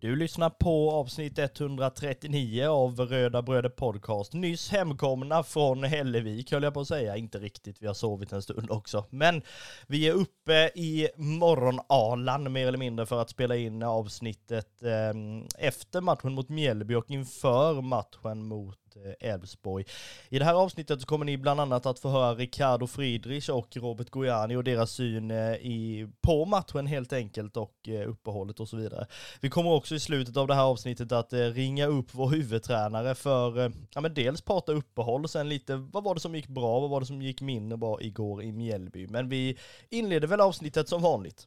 Du lyssnar på avsnitt 139 av Röda Bröder Podcast. Nyss hemkomna från Hällevik höll jag på att säga. Inte riktigt, vi har sovit en stund också. Men vi är uppe i morgonalan mer eller mindre för att spela in avsnittet eh, efter matchen mot Mjällby och inför matchen mot Eh, Elfsborg. I det här avsnittet så kommer ni bland annat att få höra Ricardo Friedrich och Robert Gojani och deras syn eh, i, på matchen helt enkelt och eh, uppehållet och så vidare. Vi kommer också i slutet av det här avsnittet att ringa upp vår huvudtränare för, ja men dels prata uppehåll och sen lite, vad var det som gick bra, vad var det som gick mindre bra igår i Mjällby? Men vi inleder väl avsnittet som vanligt.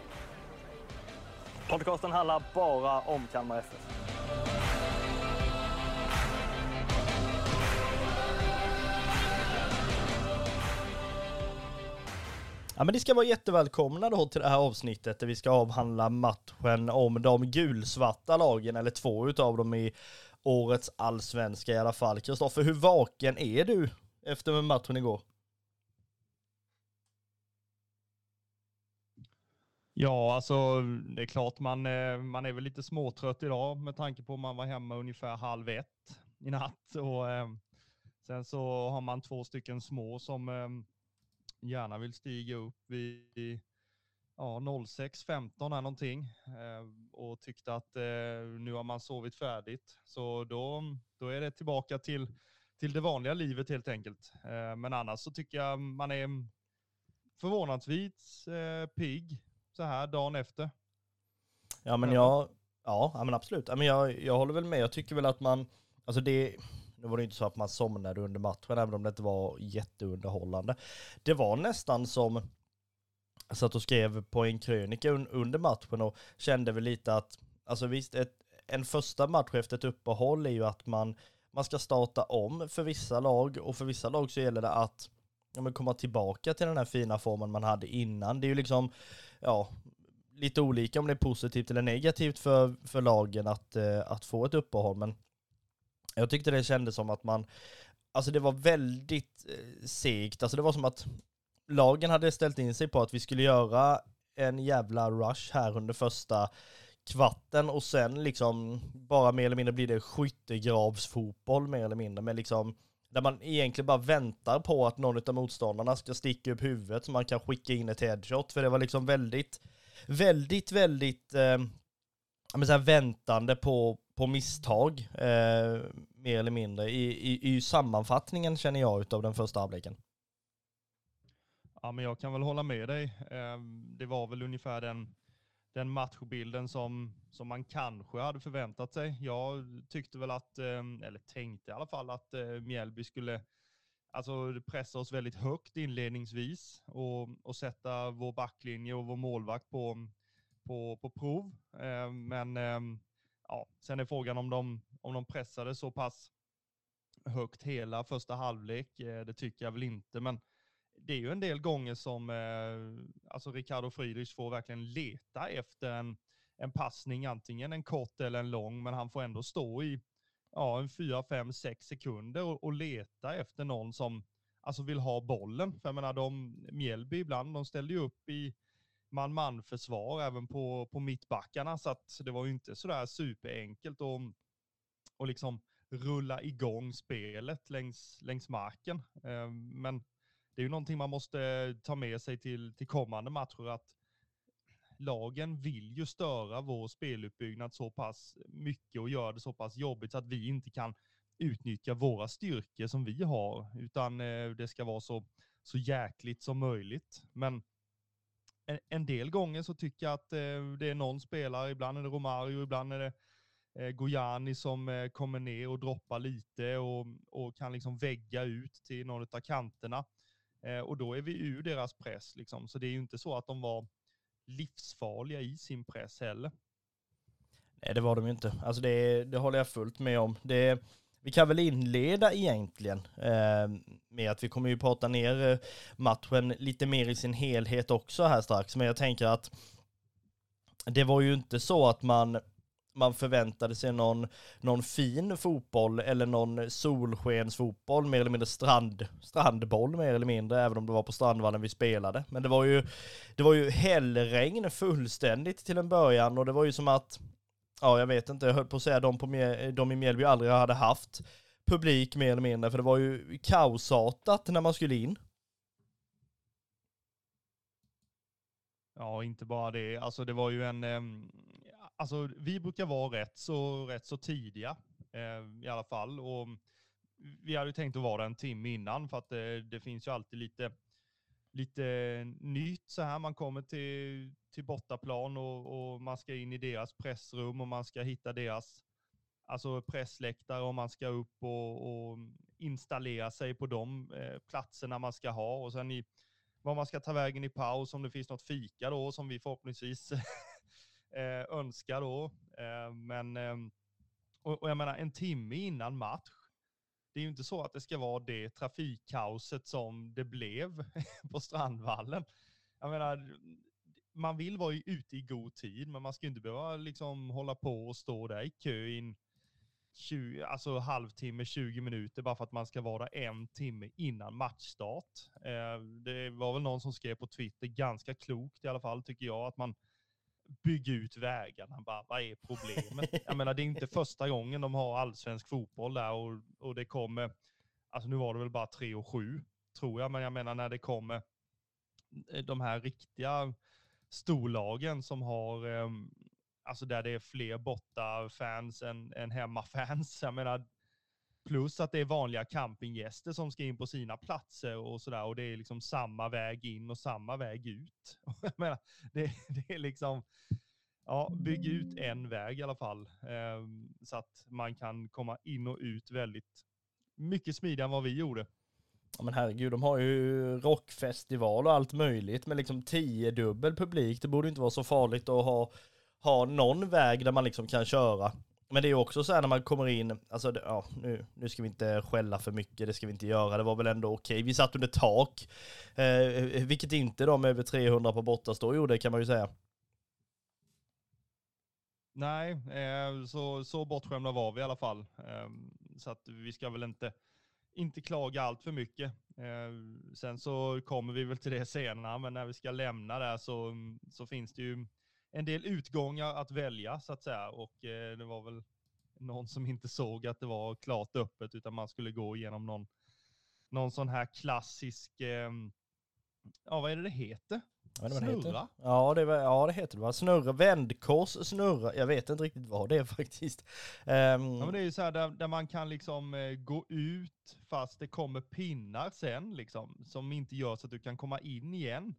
Podcasten handlar bara om Kalmar FF. Ja men ni ska vara jättevälkomna då till det här avsnittet där vi ska avhandla matchen om de gulsvarta lagen, eller två utav dem i årets allsvenska i alla fall. Kristoffer, hur vaken är du efter matchen igår? Ja, alltså det är klart man, eh, man är väl lite småtrött idag med tanke på att man var hemma ungefär halv ett i natt. Och, eh, sen så har man två stycken små som eh, gärna vill stiga upp vid ja, 06.15 någonting eh, och tyckte att eh, nu har man sovit färdigt. Så då, då är det tillbaka till, till det vanliga livet helt enkelt. Eh, men annars så tycker jag man är förvånansvis eh, pigg så här dagen efter. Ja men jag, ja, men absolut. Ja, men jag, jag håller väl med. Jag tycker väl att man, alltså det, nu var det inte så att man somnade under matchen, även om det inte var jätteunderhållande. Det var nästan som, jag satt och skrev på en krönika un, under matchen och kände väl lite att, alltså visst, ett, en första match efter ett uppehåll är ju att man, man ska starta om för vissa lag och för vissa lag så gäller det att ja, men komma tillbaka till den här fina formen man hade innan. Det är ju liksom, ja, lite olika om det är positivt eller negativt för, för lagen att, eh, att få ett uppehåll, men jag tyckte det kändes som att man, alltså det var väldigt eh, segt, alltså det var som att lagen hade ställt in sig på att vi skulle göra en jävla rush här under första kvarten och sen liksom bara mer eller mindre blir det skyttegravsfotboll mer eller mindre med liksom där man egentligen bara väntar på att någon av motståndarna ska sticka upp huvudet så man kan skicka in ett headshot. För det var liksom väldigt, väldigt, väldigt, eh, men så här väntande på, på misstag, eh, mer eller mindre, i, i, i sammanfattningen känner jag utav den första halvleken. Ja, men jag kan väl hålla med dig. Eh, det var väl ungefär den den matchbilden som, som man kanske hade förväntat sig. Jag tyckte väl att, eh, eller tänkte i alla fall att eh, Mjällby skulle alltså pressa oss väldigt högt inledningsvis och, och sätta vår backlinje och vår målvakt på, på, på prov. Eh, men ja, sen är frågan om de, om de pressade så pass högt hela första halvlek. Det tycker jag väl inte, men det är ju en del gånger som eh, alltså Ricardo Friedrich får verkligen leta efter en, en passning, antingen en kort eller en lång, men han får ändå stå i ja, en 4, 5, 6 sekunder och, och leta efter någon som alltså vill ha bollen. För jag menar, de, Mjällby ibland, de ställde ju upp i man-man försvar även på, på mittbackarna, så att det var ju inte sådär superenkelt att och liksom rulla igång spelet längs, längs marken. Eh, men det är ju någonting man måste eh, ta med sig till, till kommande matcher att lagen vill ju störa vår speluppbyggnad så pass mycket och göra det så pass jobbigt så att vi inte kan utnyttja våra styrkor som vi har, utan eh, det ska vara så, så jäkligt som möjligt. Men en, en del gånger så tycker jag att eh, det är någon spelare, ibland är det Romario, ibland är det Gojani som kommer ner och droppar lite och, och kan liksom vägga ut till någon av kanterna. Eh, och då är vi ur deras press. Liksom. Så det är ju inte så att de var livsfarliga i sin press heller. Nej, det var de ju inte. Alltså det, det håller jag fullt med om. Det, vi kan väl inleda egentligen eh, med att vi kommer ju prata ner eh, matchen lite mer i sin helhet också här strax, men jag tänker att det var ju inte så att man man förväntade sig någon, någon fin fotboll eller någon solskensfotboll, mer eller mindre strand, strandboll mer eller mindre, även om det var på Strandvallen vi spelade. Men det var ju, det var ju hällregn fullständigt till en början och det var ju som att, ja jag vet inte, jag höll på att säga de, på, de i Mjällby aldrig hade haft publik mer eller mindre, för det var ju kaosartat när man skulle in. Ja, inte bara det. Alltså det var ju en, ehm, alltså vi brukar vara rätt så, rätt så tidiga eh, i alla fall. Och vi hade tänkt att vara en timme innan för att det, det finns ju alltid lite, lite nytt så här. Man kommer till, till bortaplan och, och man ska in i deras pressrum och man ska hitta deras alltså pressläktare och man ska upp och, och installera sig på de eh, platserna man ska ha och sen i var man ska ta vägen i paus, om det finns något fika då som vi förhoppningsvis eh, önskar då. Eh, men, eh, och, och, jag menar en timme innan match, det är ju inte så att det ska vara det trafikkaoset som det blev på Strandvallen. Jag menar, man vill vara ute i god tid, men man ska inte behöva liksom hålla på och stå där i kö in 20, alltså halvtimme, 20 minuter bara för att man ska vara en timme innan matchstart. Eh, det var väl någon som skrev på Twitter, ganska klokt i alla fall tycker jag, att man Bygg ut vägarna. Bara, vad är problemet? Jag menar, det är inte första gången de har allsvensk fotboll där och, och det kommer, alltså nu var det väl bara 3 och 7 tror jag, men jag menar när det kommer eh, de här riktiga storlagen som har, eh, alltså där det är fler borta fans än, än hemmafans. Jag menar, Plus att det är vanliga campinggäster som ska in på sina platser och sådär. Och det är liksom samma väg in och samma väg ut. Jag menar, det, det är liksom, ja, bygg ut en väg i alla fall. Eh, så att man kan komma in och ut väldigt mycket smidigare än vad vi gjorde. Ja men herregud, de har ju rockfestival och allt möjligt med liksom tiodubbel publik. Det borde inte vara så farligt att ha, ha någon väg där man liksom kan köra. Men det är också så här när man kommer in, alltså ja, nu, nu ska vi inte skälla för mycket, det ska vi inte göra, det var väl ändå okej. Vi satt under tak, eh, vilket inte de över 300 på bortastå gjorde kan man ju säga. Nej, eh, så, så bortskämda var vi i alla fall. Eh, så att vi ska väl inte, inte klaga allt för mycket. Eh, sen så kommer vi väl till det senare, men när vi ska lämna där så, så finns det ju en del utgångar att välja så att säga och eh, det var väl någon som inte såg att det var klart öppet utan man skulle gå igenom någon, någon sån här klassisk, eh, ja vad är det det heter? snurra? Heter. Ja, det, ja, det heter det va? Snurra, vändkors, snurra. Jag vet inte riktigt vad det är faktiskt. Um... Ja, men det är ju så här där, där man kan liksom eh, gå ut fast det kommer pinnar sen liksom, som inte gör så att du kan komma in igen.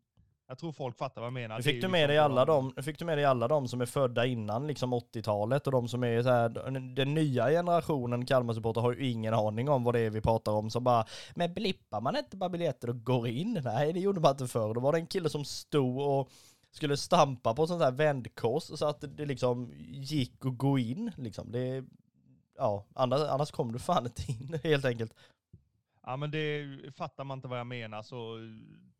Jag tror folk fattar vad jag menar. Fick, du med liksom dig alla de, fick du med dig alla de som är födda innan liksom 80-talet och de som är så här, den nya generationen Kalmar-supporter har ju ingen aning om vad det är vi pratar om. Så bara, men blippar man inte bara biljetter och går in? Nej, det gjorde man inte förr. Då var det en kille som stod och skulle stampa på sånt här vändkors så att det liksom gick att gå in liksom. Det, ja, annars, annars kom du fan inte in helt enkelt. Ja men det fattar man inte vad jag menar så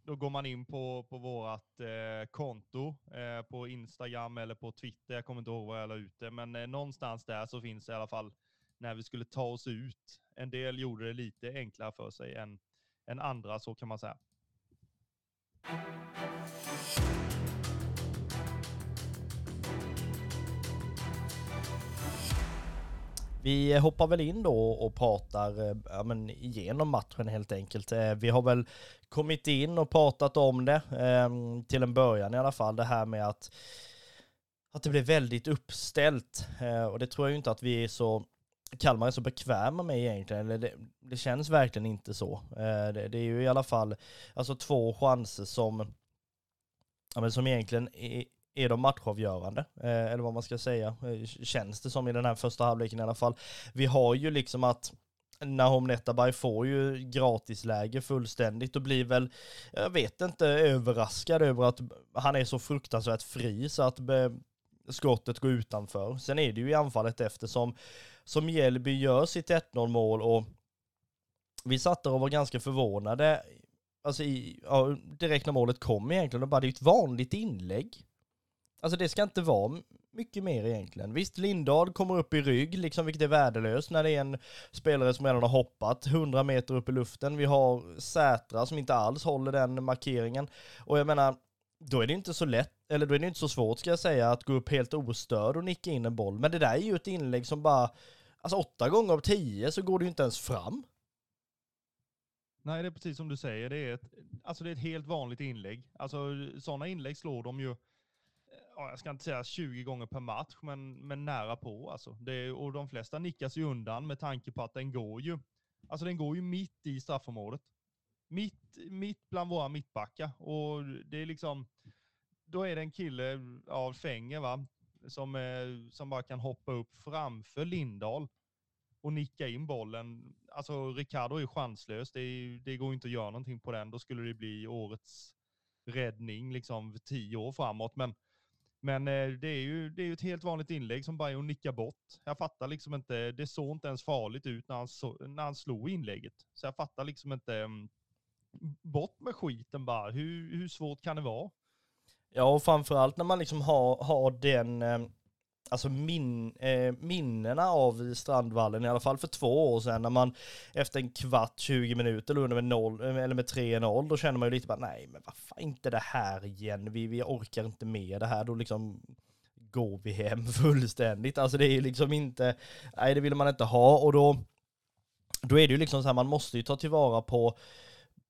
då går man in på, på vårt eh, konto eh, på Instagram eller på Twitter. Jag kommer inte ihåg vad jag la ut det, men eh, någonstans där så finns det i alla fall när vi skulle ta oss ut. En del gjorde det lite enklare för sig än, än andra, så kan man säga. Vi hoppar väl in då och pratar eh, ja, men igenom matchen helt enkelt. Eh, vi har väl kommit in och pratat om det, ehm, till en början i alla fall, det här med att, att det blev väldigt uppställt. Eh, och det tror jag ju inte att vi är så Kalmar är så bekväma med egentligen, eller det, det känns verkligen inte så. det, det, är ju i alla fall alltså två chanser som, ja, men som egentligen är, de matchavgörande, eh, eller vad man ska säga, eh, känns det som i den här första halvleken i alla fall. Vi har ju liksom att Nahom Netabay får ju gratisläge fullständigt och blir väl, jag vet inte, överraskad över att han är så fruktansvärt fri så att eh, skottet går utanför. Sen är det ju i anfallet efter som, som Mjällby gör sitt 1-0 mål och vi satt där och var ganska förvånade, alltså i, ja, direkt när målet kom egentligen, och bara det är ett vanligt inlägg. Alltså det ska inte vara mycket mer egentligen. Visst, Lindahl kommer upp i rygg, liksom, vilket är värdelöst när det är en spelare som redan har hoppat 100 meter upp i luften. Vi har Sätra som inte alls håller den markeringen. Och jag menar, då är det inte så lätt, eller då är det inte så svårt ska jag säga, att gå upp helt ostörd och nicka in en boll. Men det där är ju ett inlägg som bara, alltså åtta gånger av tio så går det ju inte ens fram. Nej, det är precis som du säger. Det är ett, alltså det är ett helt vanligt inlägg. Alltså sådana inlägg slår de ju, jag ska inte säga 20 gånger per match, men, men nära på alltså. Det, och de flesta nickas ju undan med tanke på att den går ju, alltså den går ju mitt i straffområdet. Mitt, mitt bland våra mittbackar. Och det är liksom, då är det en kille av Fänger va, som, eh, som bara kan hoppa upp framför Lindahl och nicka in bollen. Alltså Ricardo är chanslös. Det, är, det går inte att göra någonting på den. Då skulle det bli årets räddning liksom tio år framåt. Men, men eh, det är ju det är ett helt vanligt inlägg som bara är att nicka bort. Jag fattar liksom inte. Det såg inte ens farligt ut när han, så, när han slog inlägget. Så jag fattar liksom inte. Mm, bort med skiten bara. Hur, hur svårt kan det vara? Ja, och framförallt när man liksom har, har den eh, alltså min, eh, minnena av Strandvallen, i alla fall för två år sedan, när man efter en kvart, 20 minuter låg med noll, eh, eller med 3-0, då känner man ju lite bara, nej men vad fan, inte det här igen, vi, vi orkar inte med det här, då liksom går vi hem fullständigt. Alltså det är ju liksom inte, nej det vill man inte ha. Och då, då är det ju liksom så här, man måste ju ta tillvara på,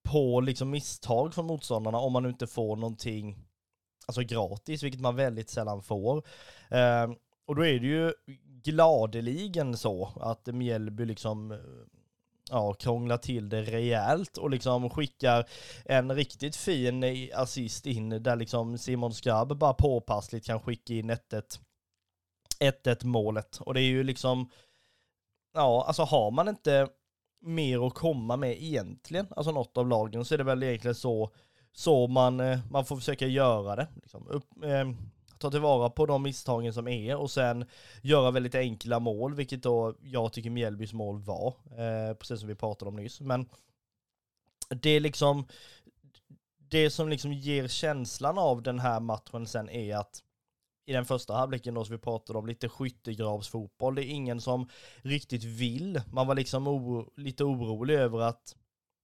på liksom misstag från motståndarna om man inte får någonting alltså gratis, vilket man väldigt sällan får. Eh, och då är det ju gladeligen så att Mjällby liksom eh, ja, krånglar till det rejält och liksom skickar en riktigt fin eh, assist in där liksom Simon Skrabb bara påpassligt kan skicka in 1-1 1-1 målet. Och det är ju liksom, ja, alltså har man inte mer att komma med egentligen, alltså något av lagen, så är det väl egentligen så, så man, eh, man får försöka göra det. Liksom. Upp, eh, ta tillvara på de misstagen som är och sen göra väldigt enkla mål, vilket då jag tycker Mjällbys mål var, eh, precis som vi pratade om nyss. Men det är liksom, det som liksom ger känslan av den här matchen sen är att i den första halvleken då som vi pratade om, lite skyttegravsfotboll. Det är ingen som riktigt vill. Man var liksom oro, lite orolig över att,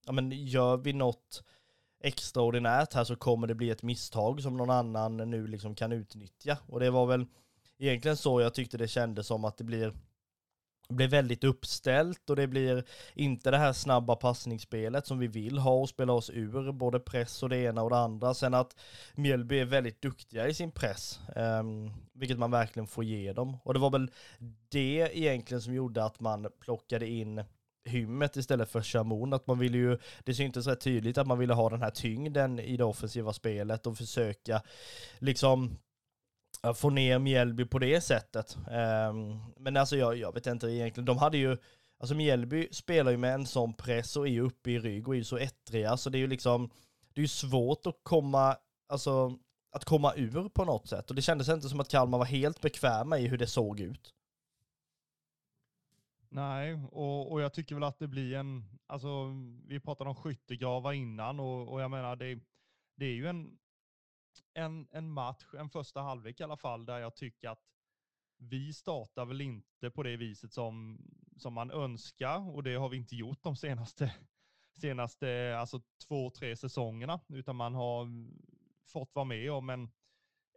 ja men gör vi något extraordinärt här så kommer det bli ett misstag som någon annan nu liksom kan utnyttja. Och det var väl egentligen så jag tyckte det kändes som att det blir blir väldigt uppställt och det blir inte det här snabba passningsspelet som vi vill ha och spela oss ur både press och det ena och det andra. Sen att Mjällby är väldigt duktiga i sin press, um, vilket man verkligen får ge dem. Och det var väl det egentligen som gjorde att man plockade in hymmet istället för Chamon. Att man ville ju, det syntes rätt tydligt att man ville ha den här tyngden i det offensiva spelet och försöka liksom få ner Mjällby på det sättet. Um, men alltså jag, jag vet inte egentligen, de hade ju, alltså Mjällby spelar ju med en sån press och är ju uppe i rygg och är ju så ettriga, så det är ju liksom, det är ju svårt att komma, alltså att komma ur på något sätt. Och det kändes inte som att Kalmar var helt bekväma i hur det såg ut. Nej, och, och jag tycker väl att det blir en, alltså vi pratade om skyttegravar innan och, och jag menar det, det är ju en, en, en match, en första halvlek i alla fall, där jag tycker att vi startar väl inte på det viset som, som man önskar och det har vi inte gjort de senaste, senaste alltså två, tre säsongerna, utan man har fått vara med om en,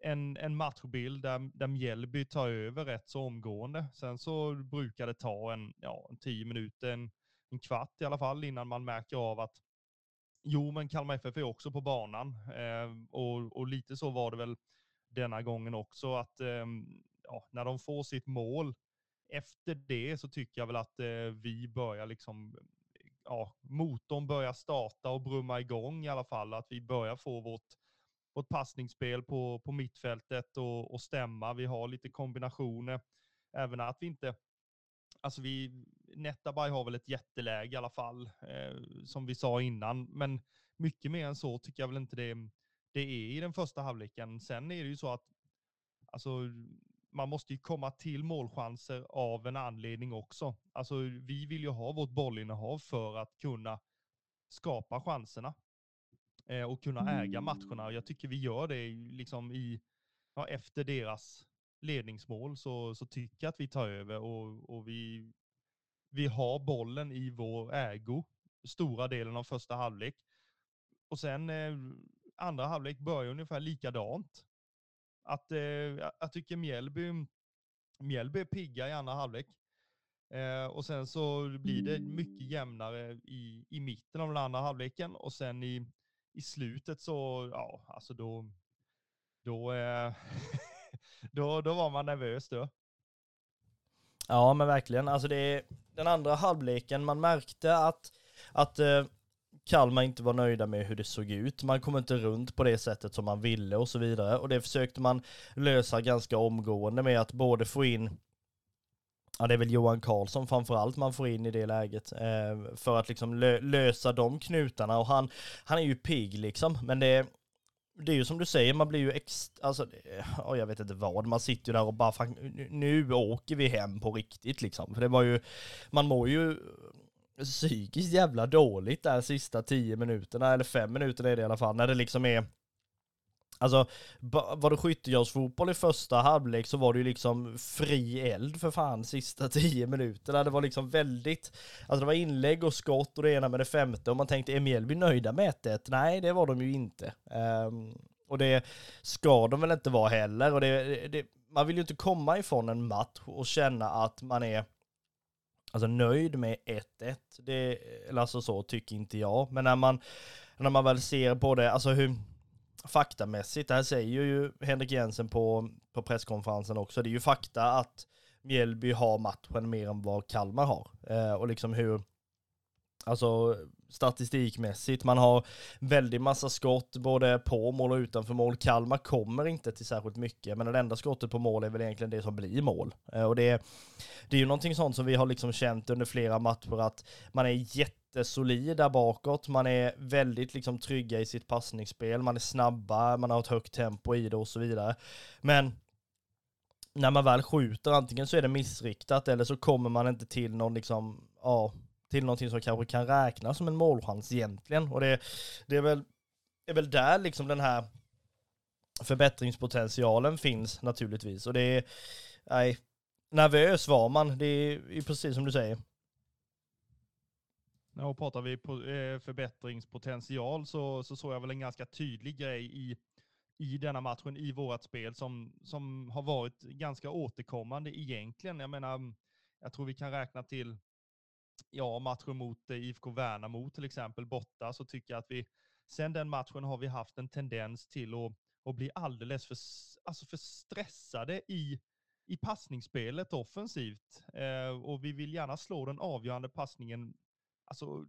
en, en matchbild där, där Mjällby tar över rätt så omgående. Sen så brukar det ta en, ja, en tio minuter, en, en kvart i alla fall innan man märker av att jo, men Kalmar FF är också på banan. Eh, och, och lite så var det väl denna gången också, att eh, ja, när de får sitt mål, efter det så tycker jag väl att eh, vi börjar liksom, ja, motorn börjar starta och brumma igång i alla fall, att vi börjar få vårt vårt passningsspel på, på mittfältet och, och stämma. Vi har lite kombinationer. Även att vi inte alltså vi, Netabay har väl ett jätteläge i alla fall, eh, som vi sa innan, men mycket mer än så tycker jag väl inte det, det är i den första halvleken. Sen är det ju så att, alltså man måste ju komma till målchanser av en anledning också. Alltså vi vill ju ha vårt bollinnehav för att kunna skapa chanserna eh, och kunna äga matcherna. Jag tycker vi gör det liksom i, ja, efter deras ledningsmål så, så tycker jag att vi tar över och, och vi, vi har bollen i vår ägo stora delen av första halvlek. Och sen eh, andra halvlek börjar ungefär likadant. Att, eh, jag tycker Mjällby, Mjällby är pigga i andra halvlek. Eh, och sen så blir det mycket jämnare i, i mitten av den andra halvleken och sen i, i slutet så, ja, alltså då, då, eh, då, då var man nervös då. Ja men verkligen, alltså det är den andra halvleken, man märkte att, att eh, Kalmar inte var nöjda med hur det såg ut. Man kom inte runt på det sättet som man ville och så vidare. Och det försökte man lösa ganska omgående med att både få in Ja det är väl Johan Karlsson framförallt man får in i det läget. Eh, för att liksom lö lösa de knutarna och han, han är ju pigg liksom. Men det, det är ju som du säger, man blir ju ex... Alltså, oh, jag vet inte vad, man sitter ju där och bara fan, nu åker vi hem på riktigt liksom. För det var ju, man mår ju psykiskt jävla dåligt där sista tio minuterna, eller fem minuter är det i alla fall, när det liksom är Alltså, var det skyttegravsfotboll i första halvlek så var det ju liksom fri eld för fan sista tio minuterna. Det var liksom väldigt, alltså det var inlägg och skott och det ena med det femte och man tänkte är Mjällby nöjda med 1 Nej, det var de ju inte. Um, och det ska de väl inte vara heller. Och det, det, man vill ju inte komma ifrån en match och känna att man är alltså nöjd med 1-1. Det, eller alltså så tycker inte jag. Men när man, när man väl ser på det, alltså hur faktamässigt, det här säger ju Henrik Jensen på, på presskonferensen också, det är ju fakta att Mjällby har matchen mer än vad Kalmar har. Eh, och liksom hur, alltså statistikmässigt. Man har väldigt massa skott både på mål och utanför mål. Kalmar kommer inte till särskilt mycket, men det enda skottet på mål är väl egentligen det som blir mål. Eh, och det, det är ju någonting sånt som vi har liksom känt under flera matcher att man är jättesolida bakåt. Man är väldigt liksom trygga i sitt passningsspel. Man är snabba, man har ett högt tempo i det och så vidare. Men när man väl skjuter, antingen så är det missriktat eller så kommer man inte till någon liksom, ja, till någonting som kanske kan räknas som en målchans egentligen. Och det, det är, väl, är väl där liksom den här förbättringspotentialen finns naturligtvis. Och det är, nej, nervös var man, det är precis som du säger. Ja, och pratar vi på eh, förbättringspotential så, så såg jag väl en ganska tydlig grej i, i denna matchen, i vårt spel, som, som har varit ganska återkommande egentligen. Jag menar, jag tror vi kan räkna till ja, matchen mot eh, IFK Värnamo till exempel borta, så tycker jag att vi, sen den matchen har vi haft en tendens till att, att bli alldeles för, alltså för stressade i, i passningsspelet offensivt. Eh, och vi vill gärna slå den avgörande passningen, alltså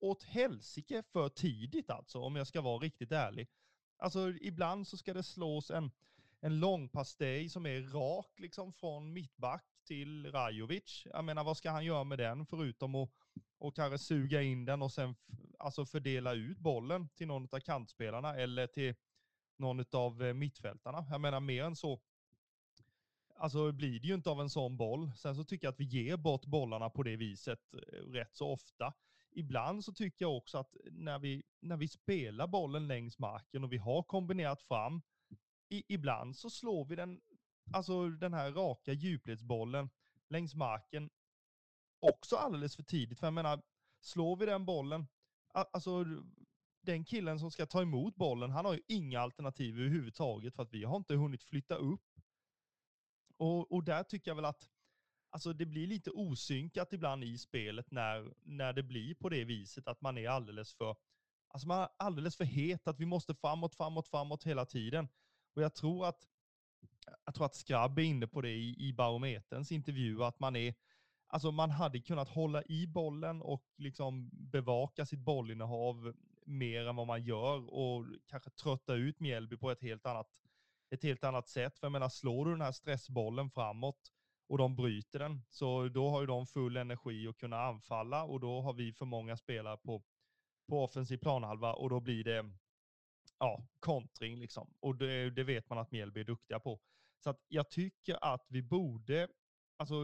åt helsike för tidigt alltså, om jag ska vara riktigt ärlig. Alltså ibland så ska det slås en, en lång pastej som är rak liksom från mittback till Rajovic. Jag menar, vad ska han göra med den förutom att och kanske suga in den och sen alltså fördela ut bollen till någon av kantspelarna eller till någon av eh, mittfältarna. Jag menar mer än så. Alltså blir det ju inte av en sån boll. Sen så tycker jag att vi ger bort bollarna på det viset eh, rätt så ofta. Ibland så tycker jag också att när vi, när vi spelar bollen längs marken och vi har kombinerat fram, i, ibland så slår vi den alltså den här raka djupledsbollen längs marken också alldeles för tidigt. För jag menar, slår vi den bollen, alltså den killen som ska ta emot bollen, han har ju inga alternativ överhuvudtaget för att vi har inte hunnit flytta upp. Och, och där tycker jag väl att alltså det blir lite osynkat ibland i spelet när, när det blir på det viset att man är alldeles för, alltså man är alldeles för het, att vi måste framåt, framåt, framåt hela tiden. Och jag tror att jag tror att Skrabb är inne på det i, i Barometerns intervju, att man är, alltså man hade kunnat hålla i bollen och liksom bevaka sitt bollinnehav mer än vad man gör och kanske trötta ut Mjällby på ett helt annat, ett helt annat sätt. För jag menar, slår du den här stressbollen framåt och de bryter den. Så då har ju de full energi att kunna anfalla och då har vi för många spelare på, på offensiv planhalva och då blir det ja, kontring liksom. Och det, det vet man att Mjällby är duktiga på. Så att jag tycker att vi borde, alltså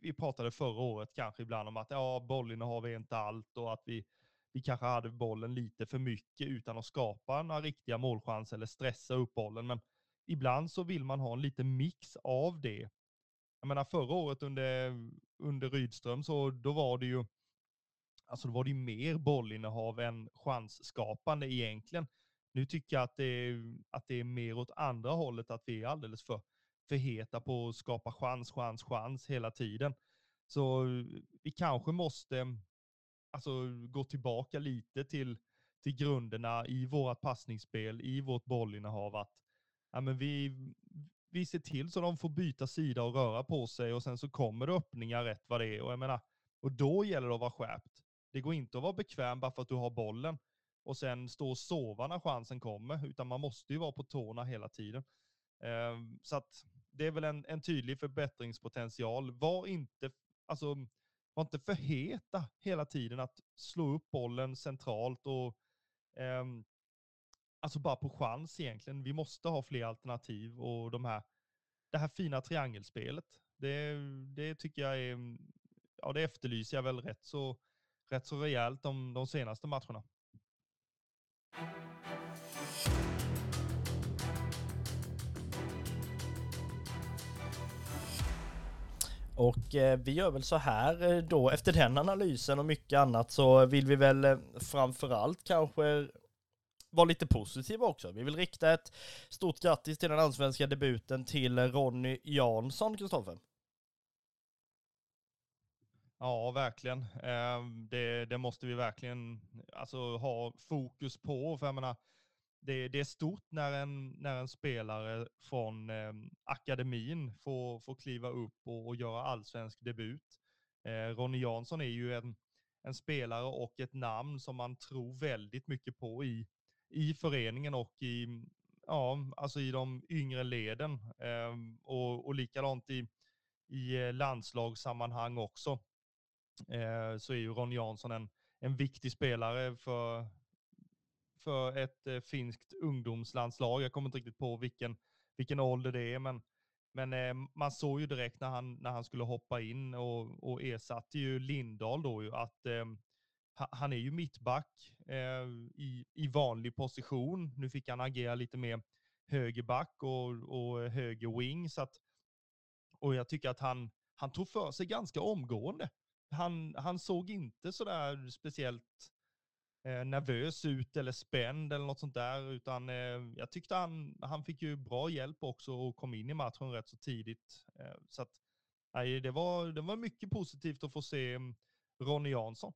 vi pratade förra året kanske ibland om att ja, bollinnehav är inte allt och att vi, vi kanske hade bollen lite för mycket utan att skapa några riktiga målchanser eller stressa upp bollen. Men ibland så vill man ha en liten mix av det. Jag menar förra året under, under Rydström så då var det ju, alltså då var det ju mer bollinnehav än chansskapande egentligen. Nu tycker jag att det, är, att det är mer åt andra hållet, att vi är alldeles för, för heta på att skapa chans, chans, chans hela tiden. Så vi kanske måste alltså, gå tillbaka lite till, till grunderna i vårt passningsspel, i vårt bollinnehav. Att, ja, men vi, vi ser till så de får byta sida och röra på sig och sen så kommer det öppningar rätt vad det är. Och, jag menar, och då gäller det att vara skärpt. Det går inte att vara bekväm bara för att du har bollen och sen stå och sova när chansen kommer, utan man måste ju vara på tårna hela tiden. Ehm, så att det är väl en, en tydlig förbättringspotential. Var inte, alltså, var inte för heta hela tiden att slå upp bollen centralt och eh, alltså bara på chans egentligen. Vi måste ha fler alternativ och de här, det här fina triangelspelet, det, det tycker jag är, ja det efterlyser jag väl rätt så, rätt så rejält de, de senaste matcherna. Och eh, vi gör väl så här eh, då, efter den analysen och mycket annat så vill vi väl eh, framförallt kanske vara lite positiva också. Vi vill rikta ett stort grattis till den allsvenska debuten till Ronny Jansson, Kristoffer. Ja, verkligen. Eh, det, det, måste vi verkligen alltså, ha fokus på. För jag menar, det, det är stort när en, när en spelare från eh, akademin får, får kliva upp och, och göra allsvensk debut. Eh, Ronny Jansson är ju en, en spelare och ett namn som man tror väldigt mycket på i, i föreningen och i, ja, alltså i de yngre leden. Eh, och, och likadant i, i eh, landslagssammanhang också. Eh, så är ju Ronny Jansson en, en viktig spelare för, för ett eh, finskt ungdomslandslag. Jag kommer inte riktigt på vilken, vilken ålder det är, men, men eh, man såg ju direkt när han, när han skulle hoppa in och, och ersatte ju Lindahl då ju att eh, han är ju mittback eh, i, i vanlig position. Nu fick han agera lite mer högerback och, och höger wing. Så att, och jag tycker att han, han tog för sig ganska omgående. Han, han såg inte sådär speciellt eh, Eh, nervös ut eller spänd eller något sånt där, utan eh, jag tyckte han, han fick ju bra hjälp också och kom in i matchen rätt så tidigt. Eh, så att, nej, det, var, det var mycket positivt att få se mm, Ronny Jansson.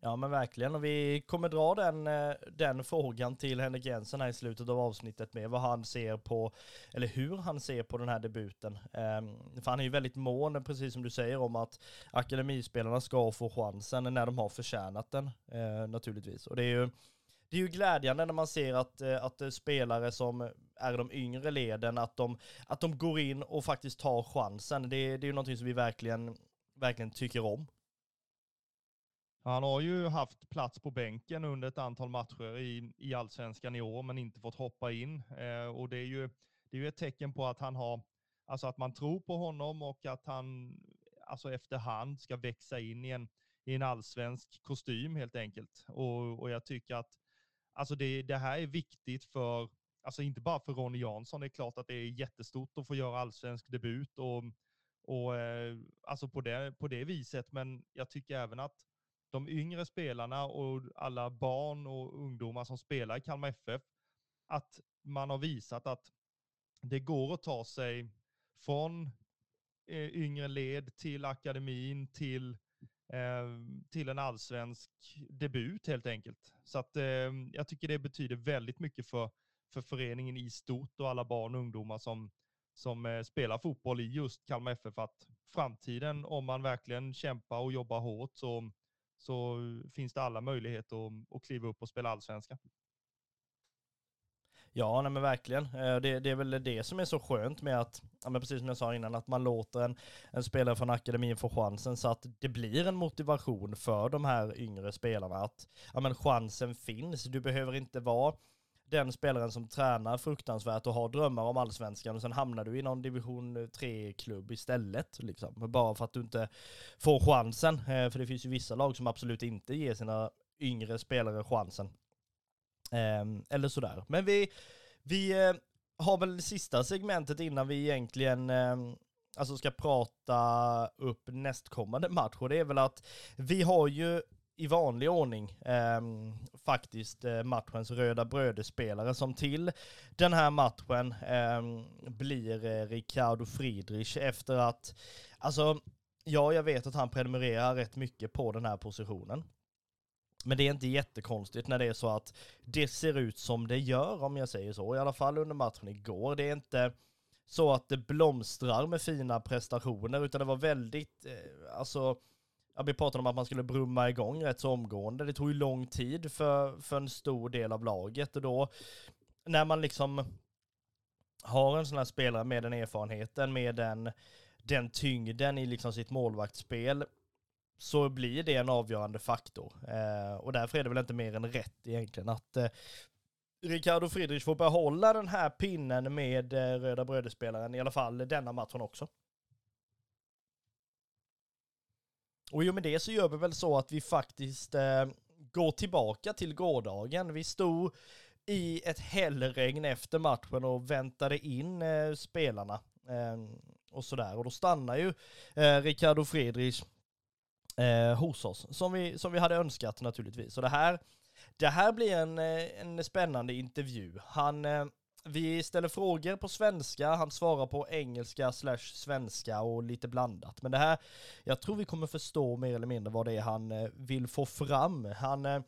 Ja men verkligen och vi kommer dra den, eh, den frågan till Henrik Jensen här i slutet av avsnittet med vad han ser på, eller hur han ser på den här debuten. Ehm, för han är ju väldigt mån, precis som du säger, om att akademispelarna ska få chansen när de har förtjänat den eh, naturligtvis. Och det är ju det är ju glädjande när man ser att, eh, att spelare som är de yngre leden, att de, att de går in och faktiskt tar chansen. Det, det är ju någonting som vi verkligen, verkligen tycker om. Han har ju haft plats på bänken under ett antal matcher i, i allsvenskan i år, men inte fått hoppa in. Eh, och det är, ju, det är ju ett tecken på att han har, alltså att man tror på honom och att han alltså efterhand ska växa in i en, i en allsvensk kostym helt enkelt. Och, och jag tycker att alltså det, det här är viktigt för, alltså inte bara för Ronny Jansson, det är klart att det är jättestort att få göra allsvensk debut och, och eh, alltså på det, på det viset, men jag tycker även att de yngre spelarna och alla barn och ungdomar som spelar i Kalmar FF, att man har visat att det går att ta sig från eh, yngre led till akademin till, eh, till en allsvensk debut helt enkelt. Så att eh, jag tycker det betyder väldigt mycket för, för föreningen i stort och alla barn och ungdomar som, som spelar fotboll i just Kalmar FF att framtiden, om man verkligen kämpar och jobbar hårt, så så finns det alla möjligheter att, att kliva upp och spela allsvenska. Ja, nej men verkligen. Eh, det, det, är väl det som är så skönt med att, ja men precis som jag sa innan, att man låter en, en spelare från akademin få chansen så att det blir en motivation för de här yngre spelarna att, ja men chansen finns. Du behöver inte vara den spelaren som tränar fruktansvärt och har drömmar om allsvenskan och sen hamnar du i någon division eh, 3-klubb istället. Liksom. Bara för att du inte får chansen. Eh, för det finns ju vissa lag som absolut inte ger sina yngre spelare chansen. Ehm, eller sådär. Men vi, vi eh, har väl sista segmentet innan vi egentligen ehm, alltså ska prata upp nästkommande match och det är väl att vi har ju i vanlig ordning eh, faktiskt eh, matchens röda brödespelare som till den här matchen eh, blir eh, Ricardo Friedrich efter att, alltså ja, jag vet att han prenumererar rätt mycket på den här positionen. Men det är inte jättekonstigt när det är så att det ser ut som det gör om jag säger så, i alla fall under matchen igår. Det är inte så att det blomstrar med fina prestationer utan det var väldigt, eh, alltså Ja, vi pratade om att man skulle brumma igång rätt så omgående. Det tog ju lång tid för, för en stor del av laget och då när man liksom har en sån här spelare med den erfarenheten, med den, den tyngden i liksom sitt målvaktsspel, så blir det en avgörande faktor. Eh, och därför är det väl inte mer än rätt egentligen att eh, Ricardo Friedrich får behålla den här pinnen med eh, Röda Bröderspelaren, i alla fall denna matchen också. Och i och med det så gör vi väl så att vi faktiskt eh, går tillbaka till gårdagen. Vi stod i ett hällregn efter matchen och väntade in eh, spelarna eh, och sådär. Och då stannar ju eh, Ricardo Friedrich eh, hos oss, som vi, som vi hade önskat naturligtvis. Och det här, det här blir en, eh, en spännande intervju. Han eh, vi ställer frågor på svenska, han svarar på engelska slash svenska och lite blandat. Men det här, jag tror vi kommer förstå mer eller mindre vad det är han eh, vill få fram. Han, eh,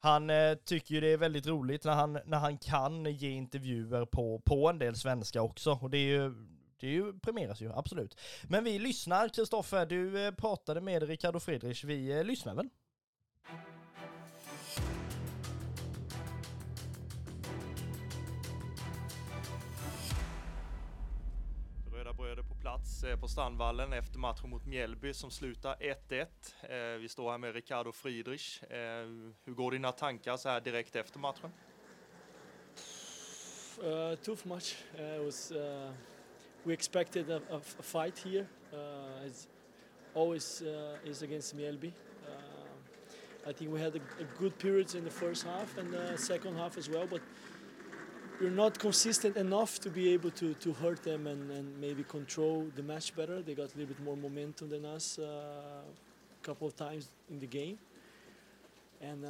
han eh, tycker ju det är väldigt roligt när han, när han kan ge intervjuer på, på en del svenska också. Och det är ju, det är ju, premieras ju, absolut. Men vi lyssnar, Kristoffer, du pratade med Ricardo Friedrich, vi lyssnar väl? Precis eh, på Strandvallen efter matchen mot Mjällby som slutar 1-1. Eh, vi står här med Ricardo Friedrich. Eh, hur går dina tankar så här direkt efter matchen? Uh, tough match. Uh, was, uh, we expected a, a, a fight here. Uh, as always uh, is against Mjällby. Uh, I think we had a, a, good periods in the first half and the second half as well, but we're not consistent enough to be able to, to hurt them and, and maybe control the match better. They got a little bit more momentum than us uh, a couple of times in the game. And uh,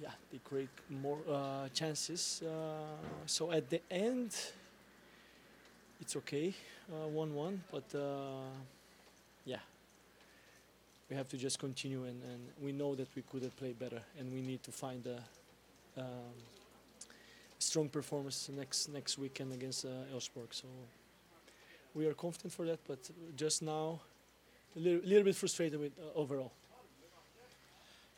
yeah, they create more uh, chances. Uh, so at the end, it's okay, 1 1, but uh, yeah, we have to just continue. And, and, we know that we could have played better, and we need to find a. Um, strong performance next next weekend against uh, Elfsborg. So we are confident for that, but just now a little, little bit frustrated with uh, overall.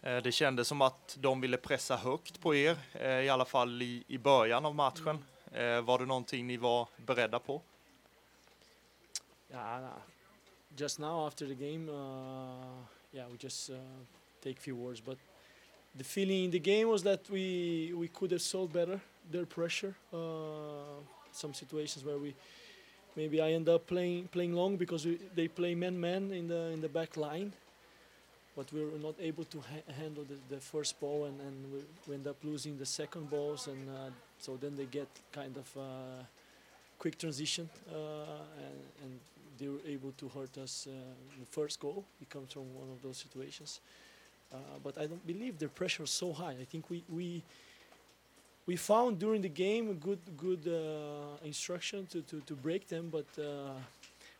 Eh, det kändes som att de ville pressa högt på er, eh, i alla fall i, i början av matchen. Mm. Var det någonting ni var beredda på? Yeah, nah. just now after the game, uh, yeah, we just uh, take few words, but the feeling in the game was that we we could have sold better their pressure. Uh, some situations where we maybe I end up playing playing long because we, they play man man in the in the back line, but we were not able to ha- handle the, the, first ball and, and we, we, end up losing the second balls and uh, so then they get kind of uh, quick transition uh, and, and, they were able to hurt us. Uh, the first goal it comes from one of those situations. Uh, but I don't believe their pressure is so high. I think we, we we found during the game a good good uh, instruction to, to, to break them, but uh,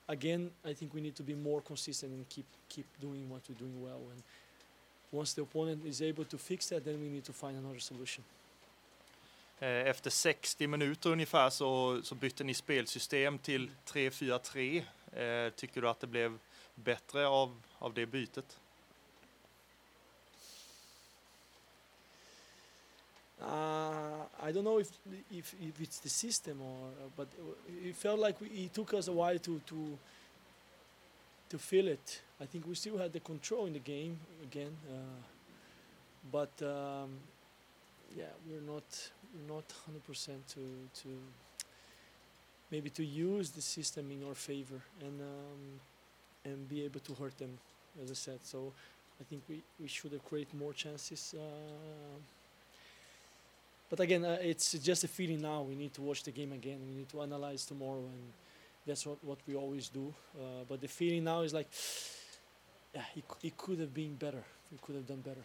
again, I think we need to be more consistent and keep keep doing what we're doing well. And once the opponent is able to fix that, then we need to find another solution. Eh, efter 60 minuter ungefär så, så bytte ni spelsystem till 3-4-3. Eh, tycker du att det blev bättre av, av det bytet? Uh, I don't know if, if if it's the system or, uh, but it felt like we, it took us a while to to to feel it. I think we still had the control in the game again, uh, but um, yeah, we're not we're not 100% to to maybe to use the system in our favor and um, and be able to hurt them, as I said. So I think we, we should have created more chances. Uh, but again, uh, it's just a feeling now. We need to watch the game again. We need to analyze tomorrow, and that's what, what we always do. Uh, but the feeling now is like, yeah, it, it could have been better. We could have done better.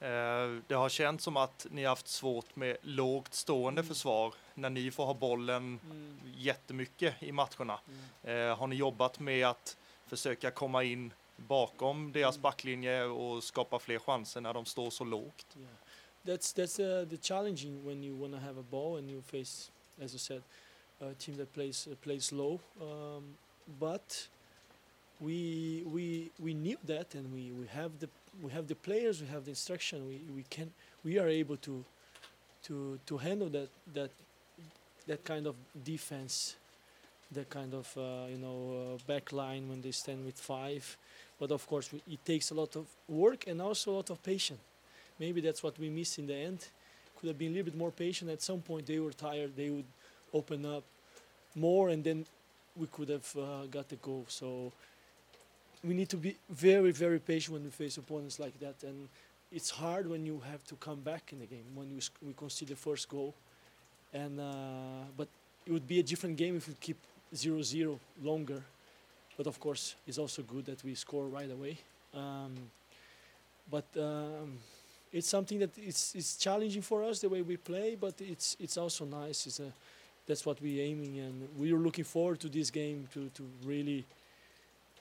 Eh, det har känts som att ni har haft svårt med lågt stående Mm. försvar när ni får ha bollen Mm. jättemycket i matcherna. Mm. Eh, har ni jobbat med att försöka komma in bakom deras Mm. backlinje och skapa fler chanser när de står så lågt? Yeah, that's that's uh, the challenging when you want to have a ball and you face, as you said, a team that plays uh, plays low. Um, but we we we knew that, and we, we have the we have the players, we have the instruction. We we can we are able to to to handle that that that kind of defense, that kind of uh, you know uh, back line when they stand with five. But of course, it takes a lot of work and also a lot of patience maybe that's what we missed in the end. Could have been a little bit more patient. At some point, they were tired. They would open up more, and then we could have uh, got the goal. So we need to be very, very patient when we face opponents like that. And it's hard when you have to come back in the game when you we concede the first goal. And uh, but it would be a different game if we keep 0-0 longer. But of course, it's also good that we score right away. Um, but um, it's something that is, is challenging for us the way we play, but it's it's also nice. It's a, that's what we're aiming, and we're looking forward to this game to, to really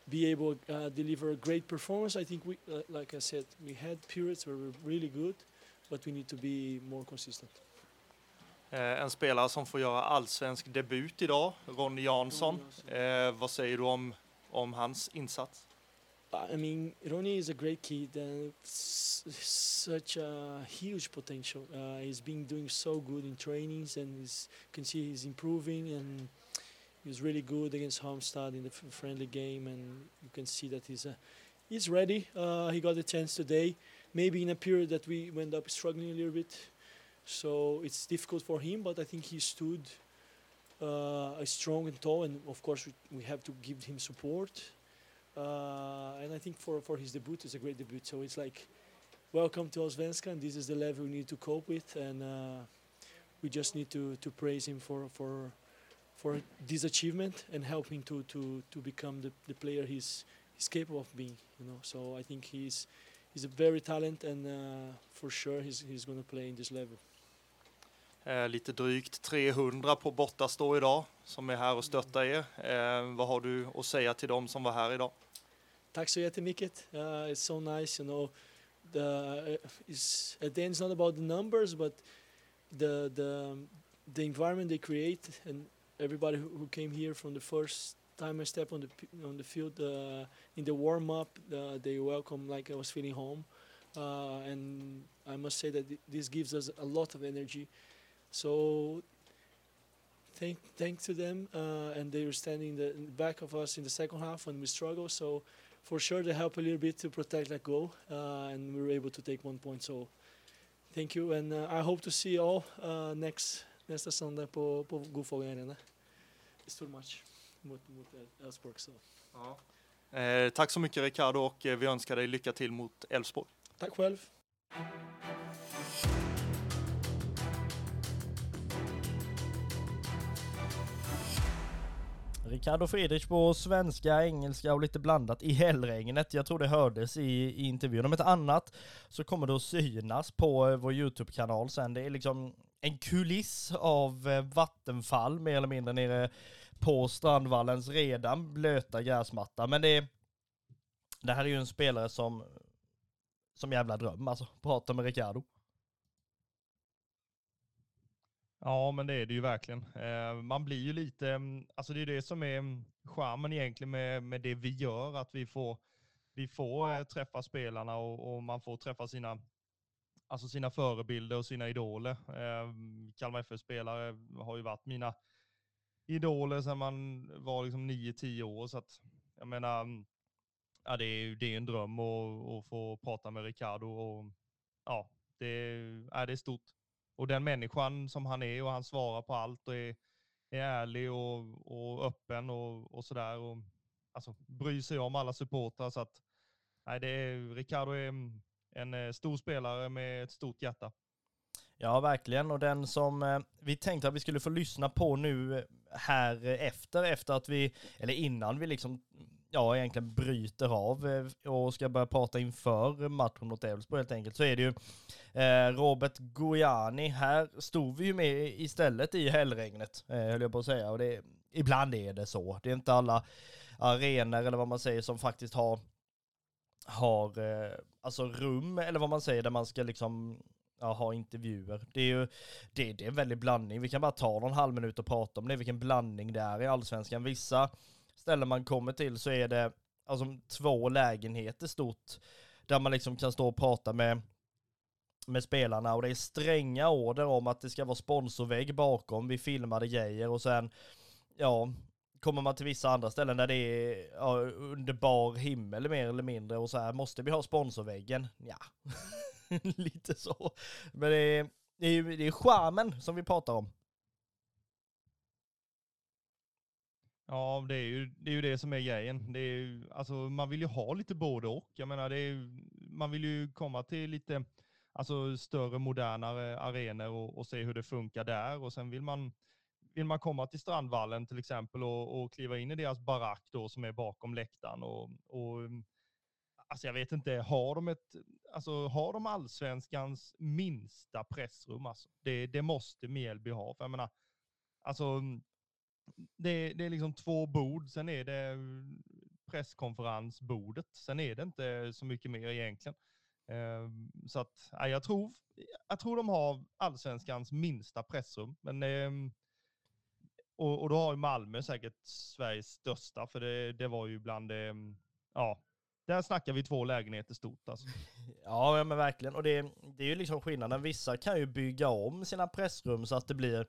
be able to uh, deliver a great performance. I think we, uh, like I said, we had periods where we were really good, but we need to be more consistent. Eh, en spelare som får göra allsvensk debut idag, Ronny Jansson. Eh, vad säger du om, om hans insats? I mean, Ronnie is a great kid and such a huge potential. Uh, he's been doing so good in trainings, and you can see he's improving. And he was really good against Halmstad in the friendly game, and you can see that he's uh, he's ready. Uh, he got a chance today, maybe in a period that we went up struggling a little bit, so it's difficult for him. But I think he stood uh, strong and tall, and of course we, we have to give him support. Uh, and I think for, for his debut, it's a great debut. So it's like, welcome to Allsvenskan. This is the level we need to cope with, and uh, we just need to, to praise him for, for for this achievement and help him to, to, to become the, the player he's he's capable of being. You know, so I think he's he's a very talent, and uh, for sure he's he's going to play in this level. Eh, lite drygt 300 på bortastå idag som är här och stöttar er. Eh, vad har du att säga till dem som var här idag? Tack så jättemycket. Uh, it's so nice, you know. The uh, is at the end, it's not about the numbers, but the the the environment they create, and everybody who, who came here from the first time I step on the on the field uh, in the warm up, uh, they welcome like I was feeling home, uh, and I must say that th- this gives us a lot of energy. So. Thank, thank to them, uh, and they were standing the, in the back of us in the second half when we struggle. So for sure they help a little bit to protect that goal, uh, and we were able to take one point. So thank you, and uh, I hope to see you all uh, next nästa söndag på, på Guldfågeln Arena. Stor match mot, mot Elfsborg. Så. Eh, tack så mycket Ricardo och eh, vi önskar dig lycka till mot Elfsborg. Tack själv. Ricardo Friedrich på svenska, engelska och lite blandat i hällregnet. Jag tror det hördes i, i intervjun. Om ett annat så kommer det att synas på eh, vår YouTube-kanal sen. Det är liksom en kuliss av eh, vattenfall mer eller mindre nere på Strandvallens redan blöta gräsmatta. Men det, det här är ju en spelare som, som jävla dröm alltså. Prata med Ricardo. Ja, men det är det ju verkligen. Eh, man blir ju lite, mm, alltså det är det som är mm, charmen egentligen med, med det vi gör, att vi får, vi får eh, träffa spelarna och, och man får träffa sina, alltså sina förebilder och sina idoler. Eh, Kalmar FF-spelare har ju varit mina idoler sedan man var liksom 9-10 år. Så att, jag menar, mm, ja, det, är, det är en dröm att, att få prata med Ricardo. Och, ja, det, är, det är stort. Och den människan som han är och han svarar på allt och är, är ärlig och, och öppen och, och sådär. Och, alltså, bryr sig om alla supportrar. Så att, nej, det är, Ricardo är en eh, stor spelare med ett stort hjärta. Ja, verkligen. Och den som eh, vi tänkte att vi skulle få lyssna på nu eh, här efter, efter att vi, eller innan vi liksom, ja, egentligen bryter av eh, och ska börja prata inför matchen mot Elfsborg helt enkelt, så är det ju eh, Robert Gojani. Här stod vi ju med istället i hällregnet, eh, höll jag på att säga. Och det, ibland är det så. Det är inte alla arenor eller vad man säger som faktiskt har har eh, alltså rum eller vad man säger där man ska liksom ja, ha intervjuer. Det är ju det, det är en väldig blandning. Vi kan bara ta någon halv minut och prata om det, vilken blandning det är i allsvenskan. Vissa ställen man kommer till så är det alltså två lägenheter stort där man liksom kan stå och prata med med spelarna och det är stränga order om att det ska vara sponsorvägg bakom vi filmade grejer och sen ja, kommer man till vissa andra ställen där det är ja, under bar himmel mer eller mindre och så här, måste vi ha sponsorväggen? Ja, lite så. Men det är, det är, det är charmen som vi pratar om. Ja, det är ju det, är ju det som är grejen. Det är ju, alltså, man vill ju ha lite både och. Jag menar, det är, man vill ju komma till lite alltså, större, modernare arenor och, och se hur det funkar där. Och sen vill man vill man komma till Strandvallen till exempel och, och kliva in i deras barack då som är bakom läktaren och, och alltså jag vet inte, har de ett, alltså har de allsvenskans minsta pressrum alltså? Det, det måste Mjällby ha, för jag menar, alltså det, det är liksom två bord, sen är det presskonferensbordet, sen är det inte så mycket mer egentligen. Ehm, så att, jag tror, jag tror de har allsvenskans minsta pressrum, men ehm, och, och då har ju Malmö säkert Sveriges största, för det, det var ju bland det, ja, där snackar vi två lägenheter stort alltså. Ja, men verkligen. Och det, det är ju liksom skillnaden. Vissa kan ju bygga om sina pressrum så att det blir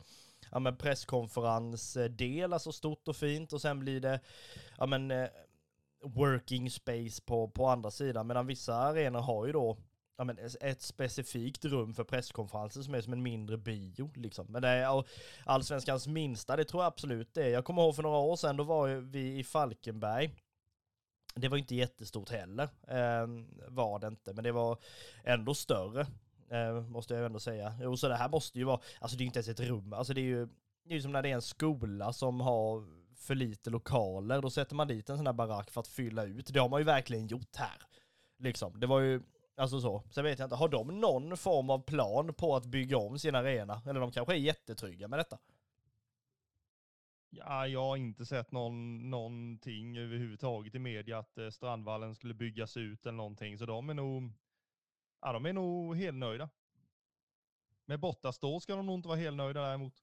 ja, men presskonferensdel, alltså stort och fint. Och sen blir det ja, men, eh, working space på, på andra sidan. Medan vissa arenor har ju då ja, men ett specifikt rum för presskonferenser som är som en mindre bio. Liksom. Men det är allsvenskans minsta, det tror jag absolut det är. Jag kommer ihåg för några år sedan, då var vi i Falkenberg. Det var inte jättestort heller, eh, var det inte, men det var ändå större. Eh, måste jag ändå säga. Jo, så det här måste ju vara, alltså det är inte ens ett rum, alltså det är ju, det är ju som när det är en skola som har för lite lokaler, då sätter man dit en sån här barack för att fylla ut. Det har man ju verkligen gjort här. Liksom, det var ju Alltså så. Sen vet jag inte, har de någon form av plan på att bygga om sin arena? Eller de kanske är jättetrygga med detta? Ja, jag har inte sett någon, någonting överhuvudtaget i media att eh, Strandvallen skulle byggas ut eller någonting. Så de är nog, ja, de är nog helt nöjda. Med bortastå ska de nog inte vara helt nöjda däremot.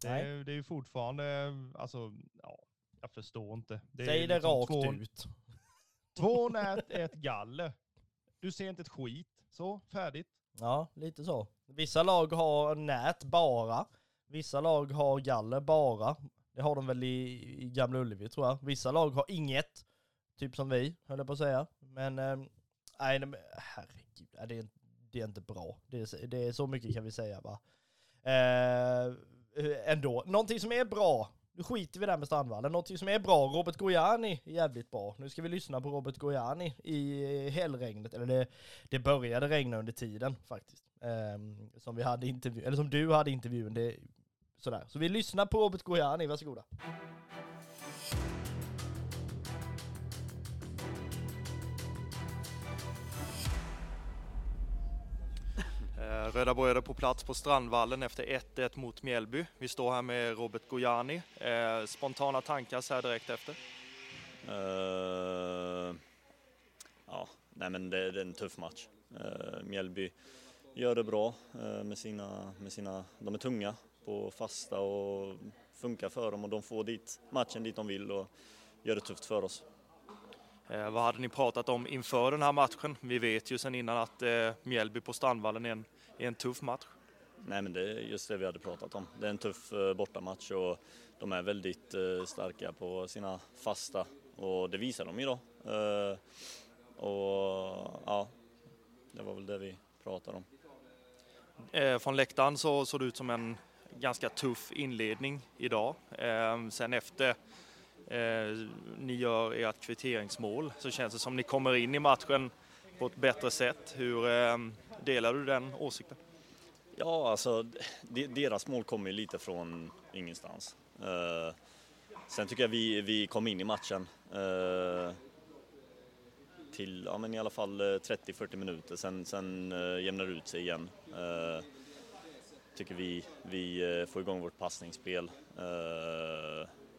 Det, är, det är ju fortfarande, alltså, ja, jag förstår inte. Det Säg det liksom rakt två, ut. Två nät, ett galler. Du ser inte ett skit. Så, färdigt. Ja, lite så. Vissa lag har nät bara. Vissa lag har galler bara. Det har de väl i, i Gamla Ullevi tror jag. Vissa lag har inget. Typ som vi, höll jag på att säga. Men, eh, nej, nej herregud. Det är, det är inte bra. Det är, det är så mycket kan vi säga va. Eh, ändå. Någonting som är bra nu skiter vi där med Strandvallen. Någonting som är bra, Robert Gojani är jävligt bra. Nu ska vi lyssna på Robert Gojani i hällregnet, eller det, det började regna under tiden faktiskt. Eh, som vi hade intervju, eller som du hade intervjun, det, sådär. Så vi lyssnar på Robert Gojani, varsågoda. Mm. Röda Bröder på plats på Strandvallen efter 1-1 mot Mjällby. Vi står här med Robert Gojani. Eh, spontana tankar så här direkt efter? Uh, ja, nej men det, det, är en tuff match. Uh, Mjällby gör det bra uh, med, sina, med sina... De är tunga på fasta och funkar för dem och de får dit matchen dit de vill och gör det tufft för oss. Eh, vad hade ni pratat om inför den här matchen? Vi vet ju sedan innan att eh, Mjällby på Strandvallen är en, är en tuff match. Nej men det är just det vi hade pratat om. Det är en tuff eh, bortamatch och de är väldigt eh, starka på sina fasta och det visar de idag. Eh, och ja, det var väl det vi pratade om. Från läktaren så såg det ut som en ganska tuff inledning idag. Sen efter ni gör ert kvitteringsmål så känns det som ni kommer in i matchen på ett bättre sätt. Hur ehm, delar du den åsikten? Ja, alltså deras mål kommer ju lite från ingenstans. Eh, sen tycker jag vi, vi kom in i matchen eh, till ja, men i alla fall eh, 30-40 minuter, sen, sen jämnar det ut sig igen. Tycker vi, vi får igång vårt passningsspel.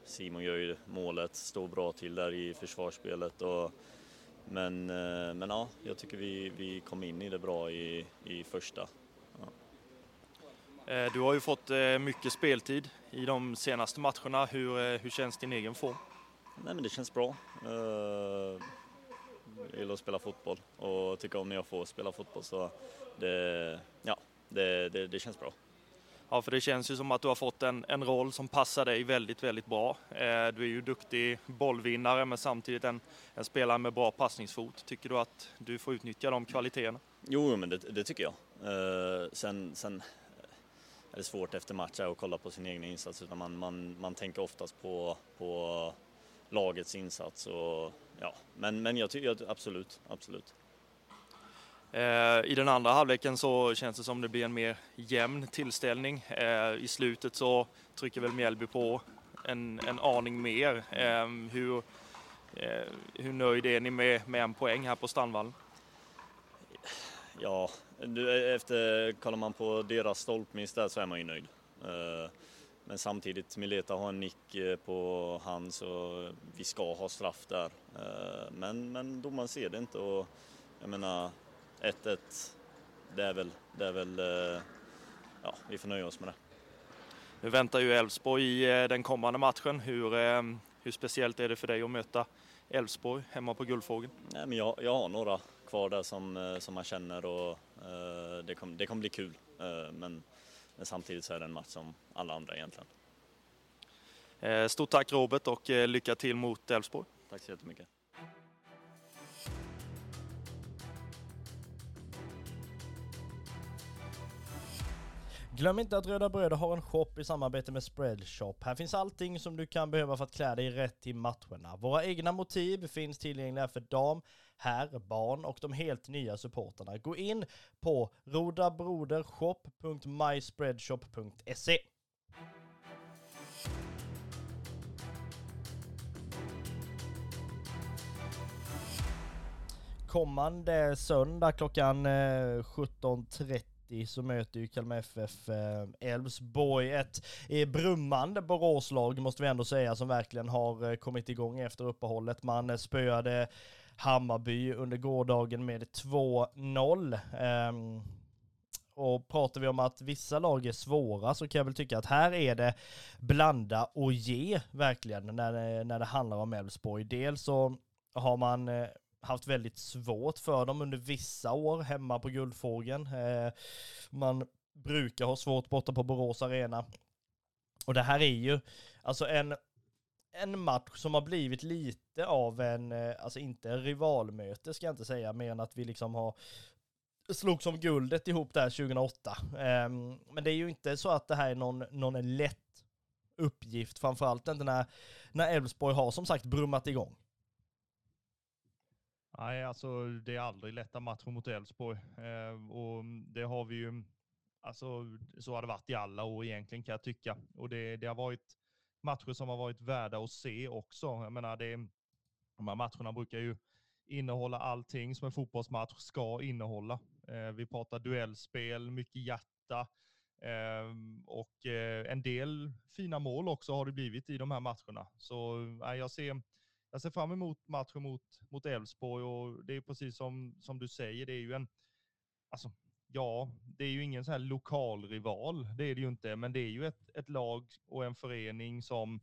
Simon gör ju målet, står bra till där i försvarsspelet. Och, men, eh, men ja, jag tycker vi, vi kom in i det bra i, i första. Eh, Du har ju fått eh, mycket speltid i de senaste matcherna. Hur, hur känns din egen form? Nej men det känns bra. Jag gillar att spela fotboll och tycker om när jag får spela fotboll så det, ja, det, det, det känns bra. Ja, för det känns ju som att du har fått en, en roll som passar dig väldigt, väldigt bra. Eh, Du är ju duktig bollvinnare men samtidigt en, en spelare med bra passningsfot. Tycker du att du får utnyttja de kvaliteterna? Jo, men det, det tycker jag. Eh, sen, sen är det svårt efter match att kolla på sin egen insats utan man, man, man tänker oftast på, på lagets insats. Och, ja. men, men jag tycker absolut, absolut. Eh, I den andra halvleken så känns det som det blir en mer jämn tillställning. Eh, I slutet så trycker väl Mjällby på en, en aning mer. Ehm, hur, eh, hur nöjd är ni med, med en poäng här på Strandvallen? Ja, efter, kollar man på deras stolpmiss där så är man ju nöjd. Men samtidigt, Mileta har en nick på hand så vi ska ha straff där. Men, men domaren ser det inte och jag menar 1-1, det är väl, det är väl, eh, ja vi får nöja oss med det. Nu väntar ju Elfsborg i eh, den kommande matchen. Hur, eh, hur speciellt är det för dig att möta Elfsborg hemma på Guldfågeln? Nej, men jag, jag har några kvar där som, som man känner och eh, det kommer det kommer bli kul. Eh, men, men samtidigt så är det en match som alla andra egentligen. Eh, Stort tack Robert och lycka till mot Elfsborg. Tack så jättemycket. Glöm inte att Röda Bröder har en shop i samarbete med Spreadshop. Här finns allting som du kan behöva för att klä dig rätt till matcherna. Våra egna motiv finns tillgängliga för dam, herr, barn och de helt nya supporterna. Gå in på rodabrodershop.myspreadshop.se Kommande söndag klockan eh, 17.30 30 så möter ju Kalmar FF eh, Elfsborg. Ett eh, brummande Boråslag måste vi ändå säga som verkligen har eh, kommit igång efter uppehållet. Man spöade Hammarby under gårdagen med 2-0. Ehm, och pratar vi om att vissa lag är svåra så kan jag väl tycka att här är det blanda och ge verkligen när det, när det handlar om Elfsborg. Dels så har man haft väldigt svårt för dem under vissa år hemma på Guldfågeln. Eh, man brukar ha svårt borta på Borås Arena. Och det här är ju alltså en, en match som har blivit lite av en, eh, alltså inte en rivalmöte ska jag inte säga, mer än att vi liksom har slogs om guldet ihop där 2008. Ehm, men det är ju inte så att det här är någon, någon lätt uppgift, framförallt inte när Elfsborg har som sagt brummat igång. Nej, alltså det är aldrig lätta matcher mot Elfsborg. Eh, och det har vi ju, alltså så har det varit i alla år egentligen kan jag tycka. Och det, det har varit matcher som har varit värda att se också. Jag menar, det, de här matcherna brukar ju innehålla allting som en fotbollsmatch ska innehålla. Eh, vi pratar duellspel, mycket hjärta eh, och eh, en del fina mål också har det blivit i de här matcherna. Så eh, jag ser jag ser fram emot matchen mot, mot Elfsborg och det är precis som, som du säger, det är ju en, alltså ja, det är ju ingen så här lokal rival, det är det ju inte, men det är ju ett, ett lag och en förening som,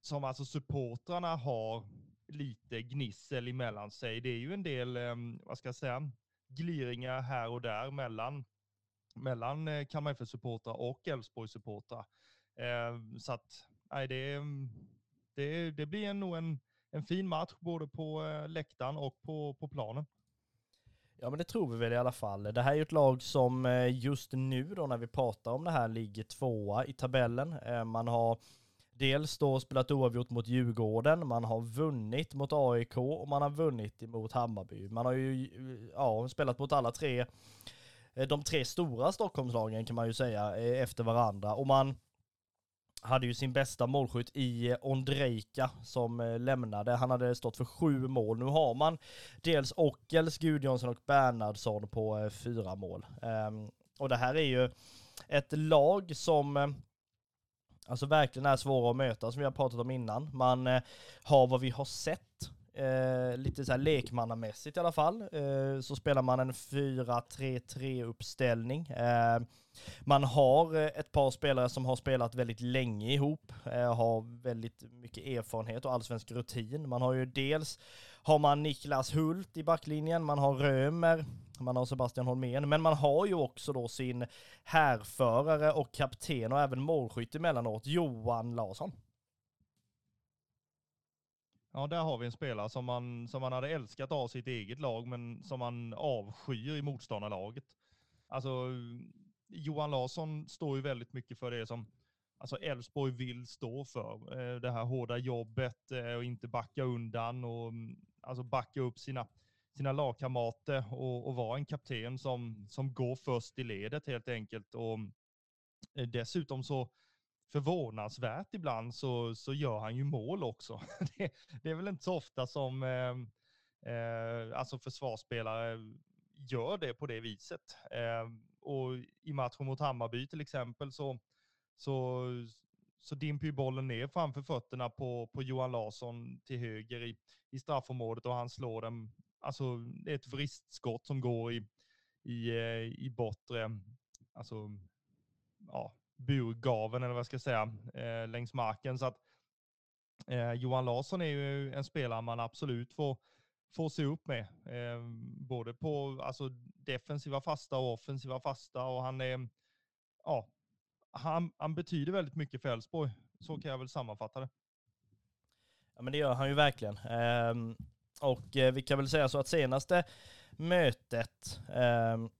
som alltså supportrarna har lite gnissel emellan sig. Det är ju en del, vad ska jag säga, gliringar här och där mellan, mellan eh, Kalmar FF-supportrar och Elfsborg-supportrar. Så att, nej, det, är det, det blir nog en, en fin match både på eh, läktaren och på, på planen. Ja men det tror vi väl i alla fall. Det här är ju ett lag som eh, just nu då när vi pratar om det här ligger tvåa i tabellen. Eh, man har dels då spelat oavgjort mot Djurgården, man har vunnit mot AIK och man har vunnit mot Hammarby. Man har ju ja, spelat mot alla tre, de tre stora Stockholmslagen kan man ju säga efter varandra och man hade ju sin bästa målskytt i eh, Ondrejka som eh, lämnade. Han hade stått för sju mål. Nu har man dels Ockels, Gudjonsson och Bernhardsson på eh, fyra mål. Ehm, och det här är ju ett lag som alltså verkligen är svåra att möta som vi har pratat om innan. Man har vad vi har sett Eh, lite så här lekmannamässigt i alla fall, eh, så spelar man en 4-3-3 uppställning. Eh, man har eh, ett par spelare som har spelat väldigt länge ihop, eh, har väldigt mycket erfarenhet och allsvensk rutin. Man har ju dels har man Niklas Hult i backlinjen, man har Römer, man har Sebastian Holmén, men man har ju också då sin härförare och kapten och även målskytt emellanåt, Johan Larsson. Ja, där har vi en spelare som man, som man hade älskat av sitt eget lag, men som man avskyr i motståndarlaget. Alltså, Johan Larsson står ju väldigt mycket för det som alltså Elfsborg vill stå för. Eh, det här hårda jobbet eh, och inte backa undan och mm, alltså backa upp sina, sina lagkamrater och, och vara en kapten som, som går först i ledet helt enkelt. Och eh, dessutom så förvånansvärt ibland så, så gör han ju mål också. Det, det är väl inte så ofta som eh, eh, alltså försvarsspelare gör det på det viset. Eh, och i matchen mot Hammarby till exempel så, så, så dimper ju bollen ner framför fötterna på, på Johan Larsson till höger i, i straffområdet och han slår den. Alltså det är ett vristskott som går i, i, eh, i bortre, alltså ja, burgaven eller vad jag ska säga, eh, längs marken. Så att eh, Johan Larsson är ju en spelare man absolut får, får se upp med. Eh, både på alltså, defensiva fasta och offensiva fasta och han är, ja, han, han betyder väldigt mycket för Elfsborg. Så kan jag väl sammanfatta det. Ja men det gör han ju verkligen. Ehm, och eh, vi kan väl säga så att senaste mötet ehm,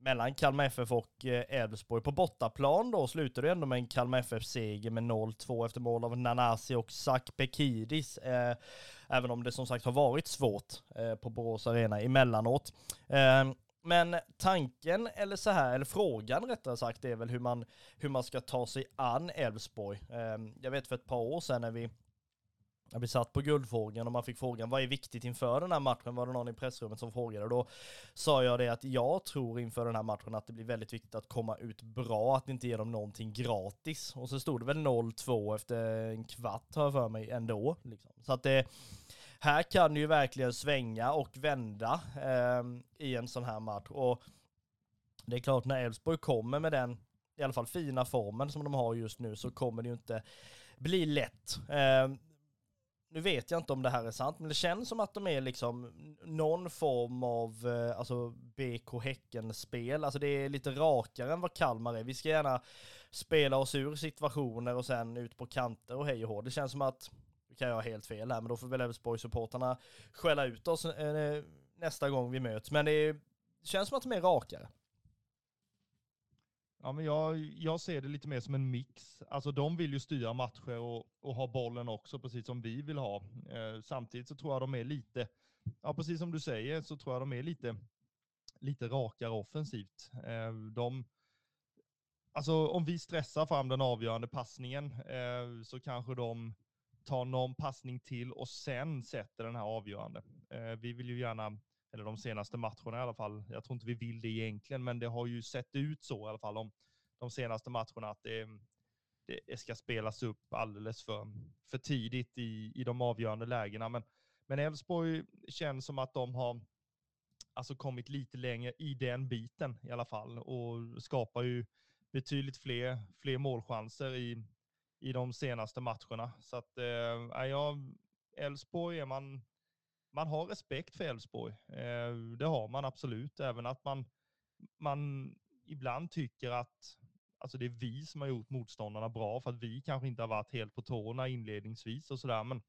mellan Kalmar FF och eh, Elfsborg. På bortaplan då slutar det ändå med en Kalmar FF-seger med 0-2 efter mål av Nanasi och Zak Bekidis. Eh, även om det som sagt har varit svårt eh, på Borås Arena emellanåt. Eh, men tanken, eller så här, eller frågan rättare sagt, är väl hur man, hur man ska ta sig an Elfsborg. Eh, jag vet för ett par år sedan när vi vi satt på guldfrågan och man fick frågan vad är viktigt inför den här matchen? Var det någon i pressrummet som frågade? Då sa jag det att jag tror inför den här matchen att det blir väldigt viktigt att komma ut bra, att inte ge dem någonting gratis. Och så stod det väl 0-2 efter en kvart har jag för mig ändå. Liksom. Så att det, här kan det ju verkligen svänga och vända eh, i en sån här match. Och det är klart när Elfsborg kommer med den i alla fall fina formen som de har just nu så kommer det ju inte bli lätt. Eh, nu vet jag inte om det här är sant, men det känns som att de är liksom någon form av eh, alltså BK Häcken-spel. Alltså det är lite rakare än vad Kalmar är. Vi ska gärna spela oss ur situationer och sen ut på kanter och hej och hå. Det känns som att, nu kan jag ha helt fel här, men då får väl Elfsborg-supportrarna skälla ut oss eh, nästa gång vi möts. Men det, är, det känns som att de är rakare. Ja, men jag, jag ser det lite mer som en mix. Alltså de vill ju styra matcher och, och ha bollen också, precis som vi vill ha. Eh, samtidigt så tror jag de är lite, ja precis som du säger, så tror jag de är lite, lite rakare offensivt. Eh, de, alltså om vi stressar fram den avgörande passningen eh, så kanske de tar någon passning till och sen sätter den här avgörande. Eh, vi vill ju gärna eller de senaste matcherna i alla fall. Jag tror inte vi vill det egentligen, men det har ju sett ut så i alla fall de, de senaste matcherna att det, det ska spelas upp alldeles för, för tidigt i, i de avgörande lägena. Men, men Elfsborg känns som att de har alltså kommit lite längre i den biten i alla fall och skapar ju betydligt fler, fler målchanser i, i de senaste matcherna. Så att, eh, ja, Elfsborg är man, man har respekt för Elfsborg. Eh, det har man absolut, även att man, man ibland tycker att alltså det är vi som har gjort motståndarna bra för att vi kanske inte har varit helt på tårna inledningsvis och sådär. Men,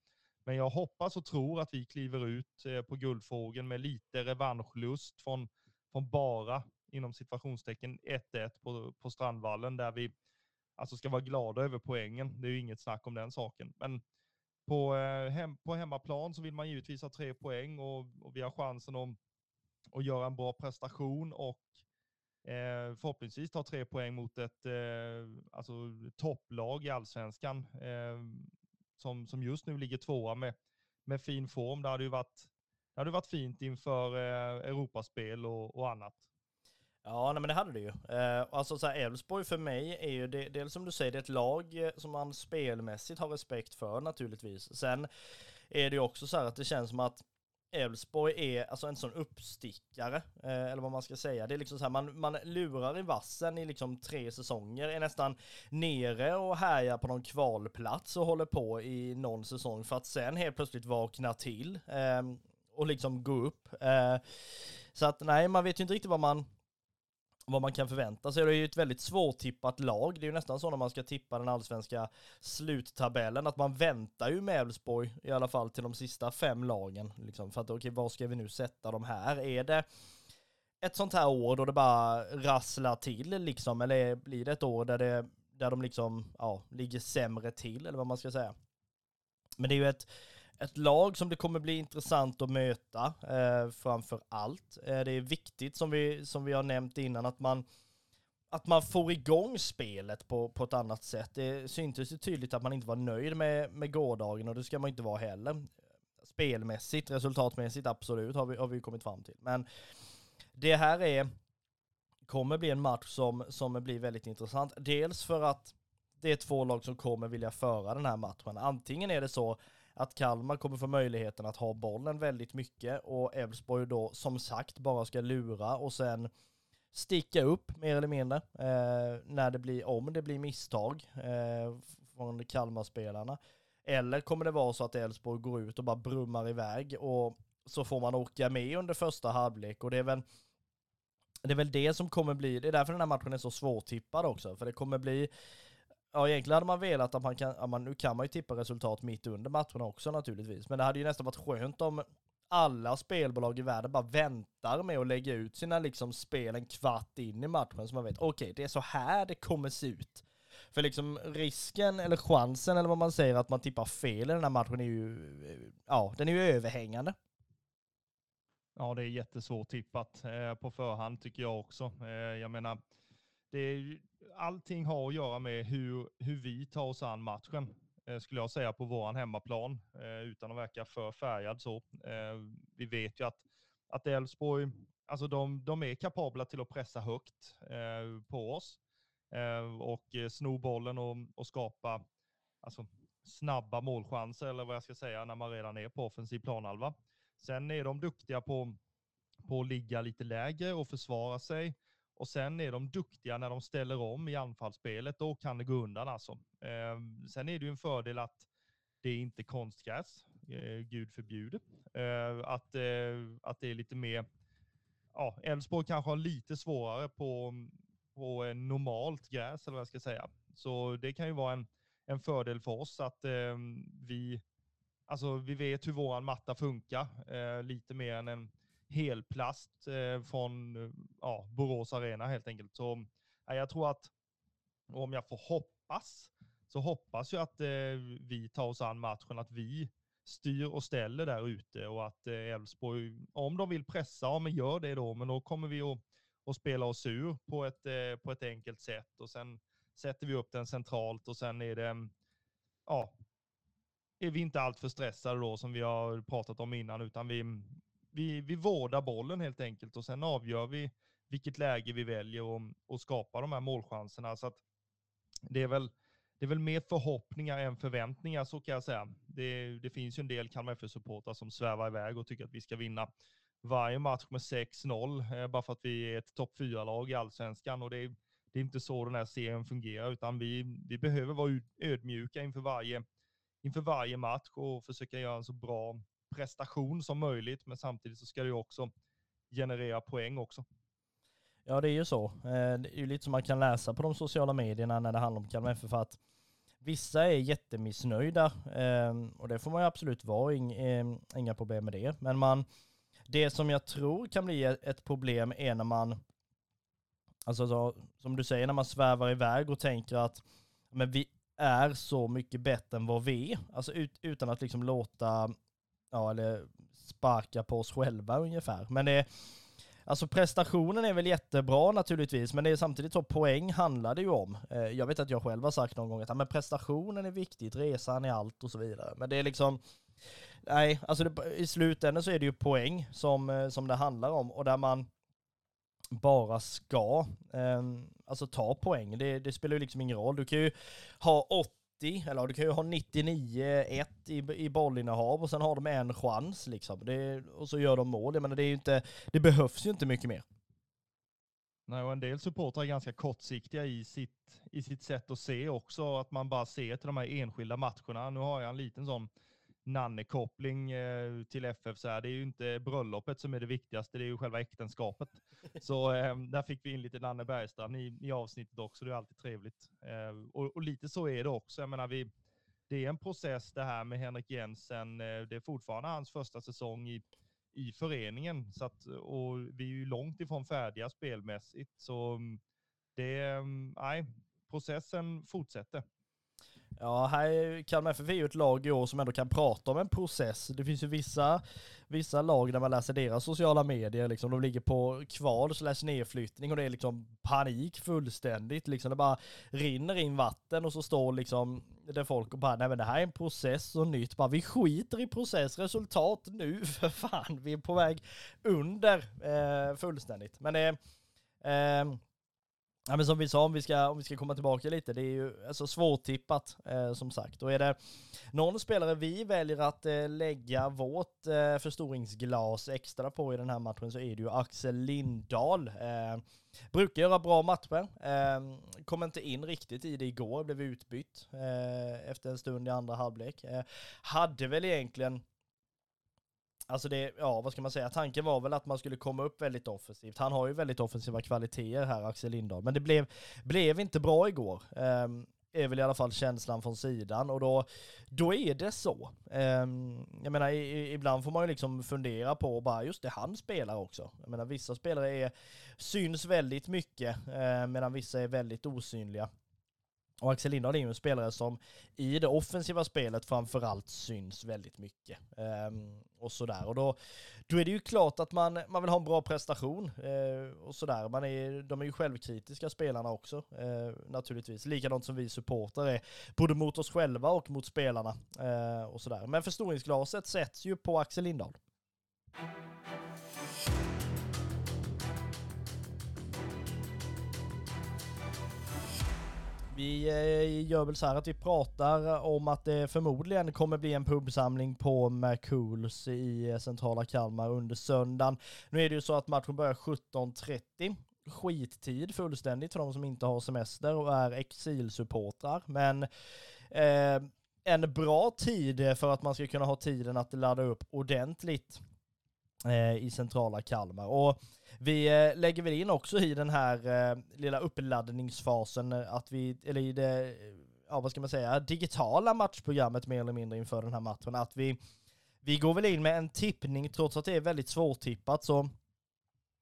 men jag hoppas och tror att vi kliver ut eh, på guldfågeln med lite revanschlust från, från bara, inom situationstecken 1-1 på, på Strandvallen där vi alltså ska vara glada över poängen. Det är ju inget snack om den saken. Men på, eh, hem, på hemmaplan så vill man givetvis ha tre poäng och, och vi har chansen att, att göra en bra prestation och eh, förhoppningsvis ta tre poäng mot ett eh, alltså, topplag i allsvenskan eh, som, som just nu ligger tvåa med, med fin form. Det hade ju varit, det hade varit fint inför eh, Europaspel och, och annat. Ja, nej, men det hade det ju. Eh, alltså så här, Elfsborg för mig är ju det, dels som du säger, det är ett lag eh, som man spelmässigt har respekt för naturligtvis. Sen är det ju också så här att det känns som att Elfsborg är alltså en sån uppstickare, eh, eller vad man ska säga. Det är liksom så här, man, man lurar i vassen i liksom tre säsonger, är nästan nere och härjar på någon kvalplats och håller på i någon säsong för att sen helt plötsligt vakna till eh, och liksom gå upp. Eh, så att nej, man vet ju inte riktigt vad man vad man kan förvänta sig. Det är ju ett väldigt svårtippat lag. Det är ju nästan så när man ska tippa den allsvenska sluttabellen att man väntar ju med Elfsborg i alla fall till de sista fem lagen. Liksom, för att okej, okay, var ska vi nu sätta de här? Är det ett sånt här år då det bara rasslar till liksom? Eller blir det ett år där, det, där de liksom, ja, ligger sämre till eller vad man ska säga? Men det är ju ett ett lag som det kommer bli intressant att möta eh, framför allt. Eh, det är viktigt som vi, som vi har nämnt innan att man, att man får igång spelet på, på ett annat sätt. Det syntes ju tydligt att man inte var nöjd med, med gårdagen och det ska man inte vara heller. Spelmässigt, resultatmässigt, absolut har vi, har vi kommit fram till. Men det här är, kommer bli en match som, som blir väldigt intressant. Dels för att det är två lag som kommer vilja föra den här matchen. Antingen är det så att Kalmar kommer få möjligheten att ha bollen väldigt mycket och Elfsborg då som sagt bara ska lura och sen sticka upp mer eller mindre eh, när det blir, om det blir misstag eh, från Kalmar-spelarna. Eller kommer det vara så att Elfsborg går ut och bara brummar iväg och så får man åka med under första halvlek och det är väl det är väl det som kommer bli, det är därför den här matchen är så svårtippad också, för det kommer bli Ja, egentligen hade man velat att man kan, att man, nu kan man ju tippa resultat mitt under matcherna också naturligtvis, men det hade ju nästan varit skönt om alla spelbolag i världen bara väntar med att lägga ut sina liksom spel en kvart in i matchen så man vet, okej, okay, det är så här det kommer se ut. För liksom risken, eller chansen, eller vad man säger, att man tippar fel i den här matchen är ju, ja, den är ju överhängande. Ja, det är jättesvårt tippat eh, på förhand tycker jag också. Eh, jag menar, det är, allting har att göra med hur, hur vi tar oss an matchen, eh, skulle jag säga, på vår hemmaplan, eh, utan att verka för färgad så. Eh, vi vet ju att, att Elfsborg, alltså de, de är kapabla till att pressa högt eh, på oss eh, och eh, sno bollen och, och skapa alltså, snabba målchanser, eller vad jag ska säga, när man redan är på offensiv planhalva. Sen är de duktiga på, på att ligga lite lägre och försvara sig och sen är de duktiga när de ställer om i anfallsspelet. Då kan det gå undan alltså. Eh, sen är det ju en fördel att det är inte konstgräs, eh, gud förbjude. Ehm, eh, att, att det är lite mer, ja, Elfsborg kanske har lite svårare på, på eh, normalt gräs, eller vad jag ska säga. Så det kan ju vara en, en fördel för oss att ehm, vi, alltså vi vet hur våran matta funkar, eh, lite mer än en helplast eh, från eh, ja, Borås Arena helt enkelt. Så ja, jag tror att, om jag får hoppas, så hoppas jag att eh, vi tar oss an matchen, att vi styr och ställer där ute och att eh, Elfsborg, om de vill pressa, ja men gör det då, men då kommer vi att, att spela oss ur på ett, eh, på ett enkelt sätt och sen sätter vi upp den centralt och sen är det, ja, är vi inte alltför stressade då som vi har pratat om innan, utan vi, vi, vi vårdar bollen helt enkelt och sen avgör vi vilket läge vi väljer och, och skapar de här målchanserna. Så att det är väl det är väl mer förhoppningar än förväntningar, så kan jag säga. Det, det finns ju en del Kalmar FF-supportrar som svävar iväg och tycker att vi ska vinna varje match med 6-0, eh, bara för att vi är ett topp 4-lag i allsvenskan. Och det är, det är inte så den här serien fungerar, utan vi, vi behöver vara ödmjuka inför varje, inför varje match och försöka göra en så bra prestation som möjligt, men samtidigt så ska det ju också generera poäng också. Ja det är ju så. Eh, det är ju lite som man kan läsa på de sociala medierna när det handlar om Kalmar FF att vissa är jättemissnöjda eh, och det får man ju absolut vara, eh, inga problem med det. Men man, det som jag tror kan bli ett problem är när man, alltså så, som du säger, när man svävar iväg och tänker att men vi är så mycket bättre än vad vi är. Alltså ut, utan att liksom låta, ja eller sparka på oss själva ungefär. Men det Alltså prestationen är väl jättebra naturligtvis, men det är samtidigt så poäng handlar det ju om. Eh, jag vet att jag själv har sagt någon gång att men prestationen är viktigt, resan är allt och så vidare. Men det är liksom, nej, alltså det, i slutändan så är det ju poäng som, eh, som det handlar om och där man bara ska eh, alltså ta poäng. Det, det, spelar ju liksom ingen roll. Du kan ju ha 90, eller du kan ju ha 99-1 i, i bollinnehav och sen har de en chans liksom. Det, och så gör de mål. Jag menar, det, är ju inte, det behövs ju inte mycket mer. Nej, och en del supportrar är ganska kortsiktiga i sitt, i sitt sätt att se också, att man bara ser till de här enskilda matcherna. Nu har jag en liten sån Nanne-koppling eh, till FF så här. Det är ju inte bröllopet som är det viktigaste, det är ju själva äktenskapet. Så eh, där fick vi in lite Nanne Bergstrand i, i avsnittet också, det är alltid trevligt. Eh, och, och, lite så är det också. Jag menar, vi, det är en process det här med Henrik Jensen. Eh, det är fortfarande hans första säsong i, i föreningen så att, och vi är ju långt ifrån färdiga spelmässigt. Så mm, det, mm, nej, processen fortsätter. Ja, här Kalmar FF är ju ett lag i år som ändå kan prata om en process. Det finns ju vissa, vissa lag där man läser deras sociala medier, liksom, de ligger på kval slash nedflyttning och det är liksom panik fullständigt. Liksom, det bara rinner in vatten och så står liksom det folk och bara, nej men det här är en process och nytt. Bara, vi skiter i process, resultat nu för fan. Vi är på väg under eh, fullständigt. Men det eh, ehm, Ja, men som vi sa, om vi, ska, om vi ska komma tillbaka lite, det är ju alltså svårtippat eh, som sagt. Och är det någon spelare vi väljer att eh, lägga vårt eh, förstoringsglas extra på i den här matchen så är det ju Axel Lindahl. Eh, brukar göra bra matcher, eh, kom inte in riktigt i det igår, blev utbytt eh, efter en stund i andra halvlek. Eh, hade väl egentligen Alltså det, ja vad ska man säga, tanken var väl att man skulle komma upp väldigt offensivt. Han har ju väldigt offensiva kvaliteter här, Axel Lindahl. Men det blev, blev inte bra igår. Um, är väl i alla fall känslan från sidan och då, då är det så. Um, jag menar, i, ibland får man ju liksom fundera på bara, just det, han spelar också. Jag menar, vissa spelare är, syns väldigt mycket, uh, medan vissa är väldigt osynliga. Och Axel Lindahl är ju en spelare som i det offensiva spelet framförallt syns väldigt mycket. Um, och sådär. Och då, då är det ju klart att man, man vill ha en bra prestation. Uh, och sådär. Man är, de är ju självkritiska spelarna också, uh, naturligtvis. Likadant som vi supportrar är, både mot oss själva och mot spelarna. Uh, och sådär. Men förstoringsglaset sätts ju på Axel Lindahl. Vi eh, gör väl så här att vi pratar om att det förmodligen kommer bli en pubsamling på McCools i eh, centrala Kalmar under söndagen. Nu är det ju så att matchen börjar 17.30 skittid fullständigt för de som inte har semester och är exilsupportrar. Men eh, en bra tid för att man ska kunna ha tiden att ladda upp ordentligt eh, i centrala Kalmar. Och vi eh, lägger väl in också i den här eh, lilla uppladdningsfasen eh, att vi, eller i det, ja vad ska man säga, digitala matchprogrammet mer eller mindre inför den här matchen, att vi, vi går väl in med en tippning trots att det är väldigt svårtippat så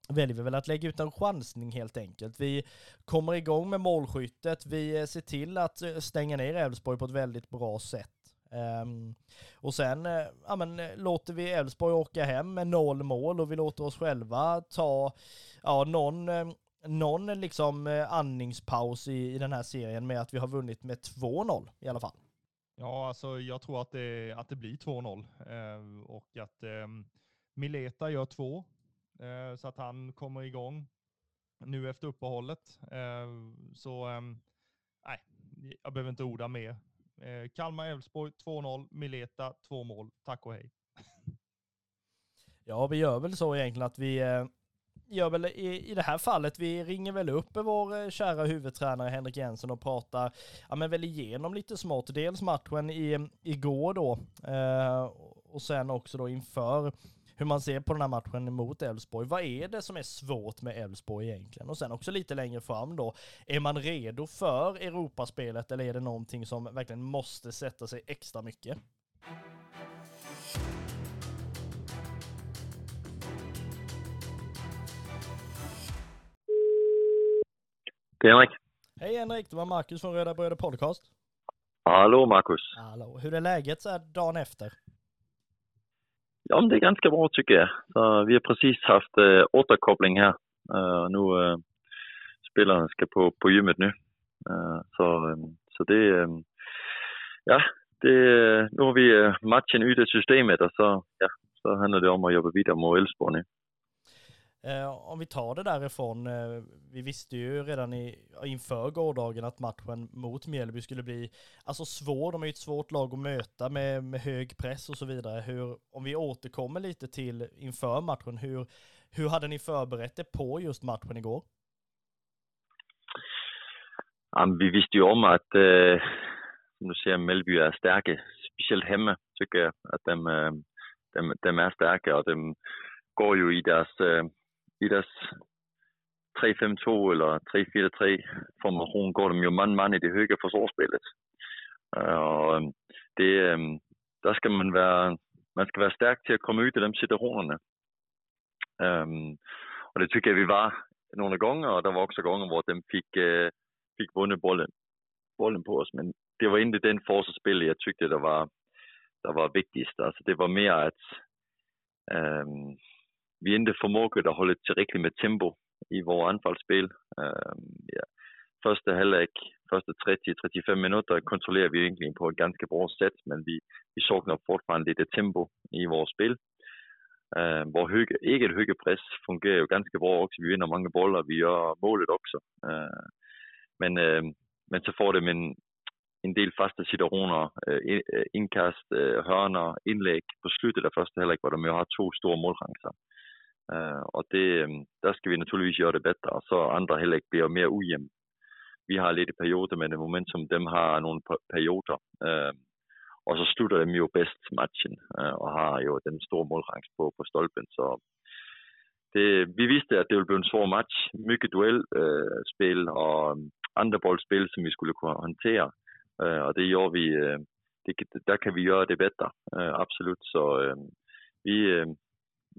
väljer vi väl att lägga ut en chansning helt enkelt. Vi kommer igång med målskyttet, vi ser till att stänga ner Elfsborg på ett väldigt bra sätt. Um, och sen uh, ja, men, eh, låter vi Elfsborg åka hem med noll mål och vi låter oss själva ta ja, någon, um, någon liksom uh, andningspaus i, i den här serien med att vi har vunnit med 2-0 i alla fall. Ja, alltså jag tror att det, att det blir 2-0 uh, och att um, Mileta gör två så att han kommer igång nu efter uppehållet. så ehm, nej, jag behöver inte orda mer. Eh, Kalmar-Elfsborg 2-0, Mileta 2 mål. Tack och hej. Ja, vi gör väl så egentligen att vi, eh, gör väl i, i det här fallet, vi ringer väl upp vår eh, kära huvudtränare Henrik Jensen och pratar, ja men väl igenom lite smått, dels matchen i, igår då, eh, och sen också då inför hur man ser på den här matchen mot Elfsborg. Vad är det som är svårt med Elfsborg egentligen? Och sen också lite längre fram då, är man redo för Europaspelet eller är det någonting som verkligen måste sätta sig extra mycket? Det är Henrik. Hej Henrik, det var Marcus från Röda Bröder Podcast. Hallå Marcus. Hallå, hur är läget så här dagen efter? Ja, men det är ganska bra tycker jag. Så vi har precis haft øh, äh, återkoppling här. Uh, øh, nu øh, äh, spelarna ska på, på gymmet nu. Uh, så, så det, ja, det, nu har vi matchen ute i systemet och så, ja, så handlar det om att jobba vidare mot Elfsborg nu. Eh, om vi tar det därifrån, eh, vi visste ju redan i, inför gårdagen att matchen mot Mjällby skulle bli alltså svår. De är ju ett svårt lag att möta med, med hög press och så vidare. Hur, om vi återkommer lite till inför matchen, hur, hur hade ni förberett er på just matchen igår? Ja, vi visste ju om att, eh, som du säger, Mjällby är starka, speciellt hemma tycker jag att de, eh, de, de är starka och de går ju i deras eh, i deras 3-5-2 eller 3-4-3 formation går de ju man-man i det höga försvarsspelet. Och det, där ska man vara, man ska vara stark till att komma ut i de situationerna. Um, och det tycker jag vi var några gånger och det var också gånger där de fick, uh, øh, fick vunnit bollen, bollen på oss. Men det var inte den försvarsspel jag tyckte det var, det var viktigast. Alltså det var mer att um, vi inte förmågat att hålla tillräckligt med tempo i vårt anfallsspel. Uh, ja. Första halvlek, första 30-35 minuter kontrollerar vi egentligen på ett ganska bra sätt, men vi, vi saknar fortfarande lite tempo i vårt spel. Uh, vår höga, eget höga press fungerar ju ganska bra också. Vi vinner många bollar, vi gör målet också. Uh, men, uh, men så får det en, en del fasta situationer, uh, øh, øh, inkast, uh, øh, hörnor, inlägg på slutet av första halvlek, där de ju har två stora målchanser. Øh, uh, och det, øh, där ska vi naturligtvis göra det bättre, så andra halvlek blir mer ojämn. Vi har lite perioder men det moment som de har några perioder. Øh, uh, och så slutar de ju bäst matchen uh, och har ju den store målchans på, på stolpen. Så det, vi visste att det skulle bli en svår match. Mycket duellspel och andre boldspil, som vi skulle kunna hantera. och det gör vi, det, där kan vi göra det bättre, absolut. Så vi,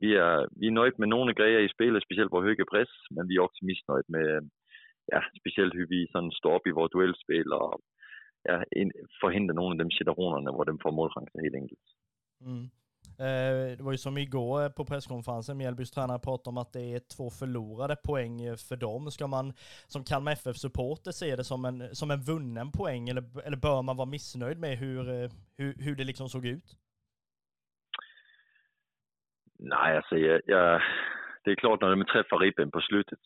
vi er, vi er nøjt med nogle grejer i spillet, specielt vår höga pres, men vi er også misnøjt med ja, specielt hur vi sådan står op i vores duelspil og ja, förhindra nogle af de situationerna hvor de får målchanser helt enkelt. Mm. Eh, det var ju som igår på presskonferensen, Mjällbys tränare pratade om att det är två förlorade poäng för dem. Ska man som Kalmar FF-supporter se det som en, som en vunnen poäng eller, eller bör man vara missnöjd med hur, eh, hur, hur det liksom såg ut? Nej, alltså jag, jag, det är klart när de träffar ribben på slutet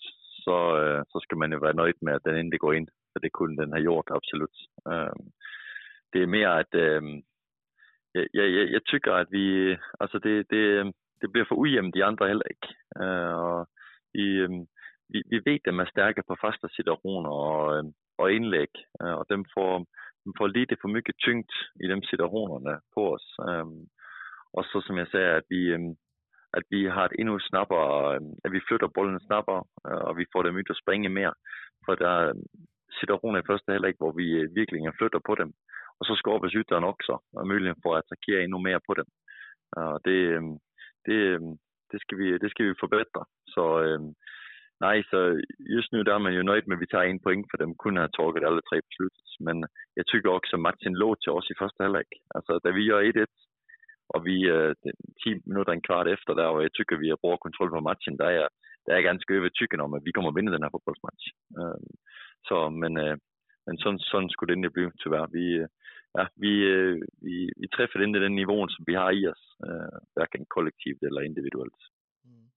så, eh, så ska man ju vara nöjd med att den inte går in. För det kunde den ha gjort, absolut. Ehm, det är mer att ehm, jag, jag, jag tycker att vi, alltså det, det, det blir för ojämnt i andra halvlek. Eh, vi, ehm, vi, vi vet att man är starka på fasta situationer och, och inlägg eh, och de får, de får lite för mycket tyngd i de situationerna på oss. Och så som jag säger, att vi, att vi har et endnu snappere, at vi flyttar bolden snabbare och øh, vi får dem ud att springa mer. För det är situationer i första halvlek där vi øh, verkligen flyttar på dem. Och så skapas også, också och möjligen får attackera ännu mer på dem. Det, øh, det, det, ska vi, det skal vi förbättra. Så nej, så just nu der är man ju nöjd med att vi tar en poäng för de kunde ha tagit alla tre på slutet. Men jag tycker också at matchen låg till oss i första halvlek. Alltså, när vi gör 1-1 och vi, øh, äh, 10 minuter, en kvart efter där, och jag tycker vi har bra kontroll på matchen, der är jag, er är jag ganska övertygad om att vi kommer at vinna den här fotbollsmatchen. Äh, øh, så, men, øh, men sådan, sådan skulle det inte bli tyvärr. Vi, ja, vi, vi, vi träffade inte den nivån som vi har i oss, varken kollektivt eller individuellt. Mm.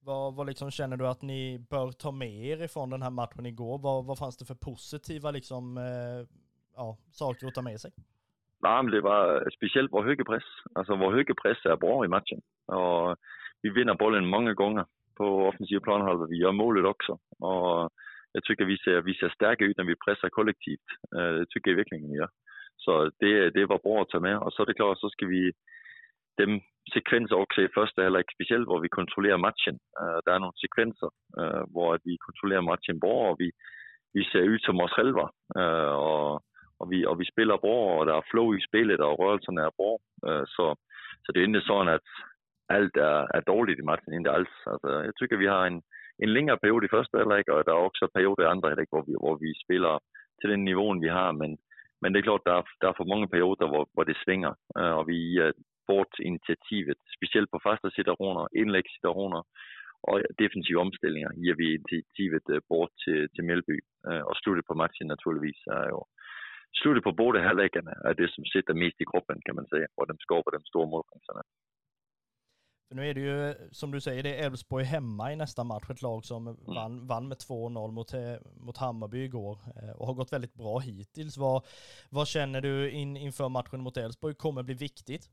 Vad, vad liksom känner du att ni bör ta med er ifrån den här matchen igår? Vad, vad fanns det för positiva liksom, eh, ja, saker att ta med sig? Nej, men det var speciellt vår höga press. Alltså vår höga press är bra i matchen. Och vi vinner bollen många gånger. på offensiv planhalva. Vi gör målet också. Och jag tycker vi ser, vi ser starka ut när vi pressar kollektivt. Øh, det tycker jag verkligen vi gör. Så det, det var bra att ta med. Och så är det klart, så ska vi de sekvenser också i första halvlek, speciellt var vi kontrollerar matchen. Øh, uh, det är några sekvenser øh, uh, var vi kontrollerar matchen bra och vi, vi ser ut som oss själva. Uh, och, och, vi, og vi spelar bra och det är flow i spelet och rörelserna är bra. Øh, så, så det är inte så att allt är, er dåligt i matchen, inte alls. Altså, jag tycker vi har en, en längre period i första halvlek och det är också perioder i andra halvlek hvor vi, hvor vi spelar till den nivån vi har. Men, men det är klart, det är, der er för många perioder hvor, hvor det svänger och øh, vi ger bort initiativet, speciellt på fasta situationer, inläggssituationer och defensiva omställningar ger vi initiativet øh, bort till, til Mjällby. Och slutet på matchen naturligtvis er jo, slutet på båda halvlekarna är det som sitter mest i kroppen kan man säga, och de skapar de stora målchanserna. För nu är det ju, som du säger, det är Elfsborg hemma i nästa match, ett lag som mm. vann, vann med 2-0 mot, eh, mot Hammarby igår eh, och har gått väldigt bra hittills. Vad, vad känner du in, inför matchen mot Elfsborg kommer bli viktigt?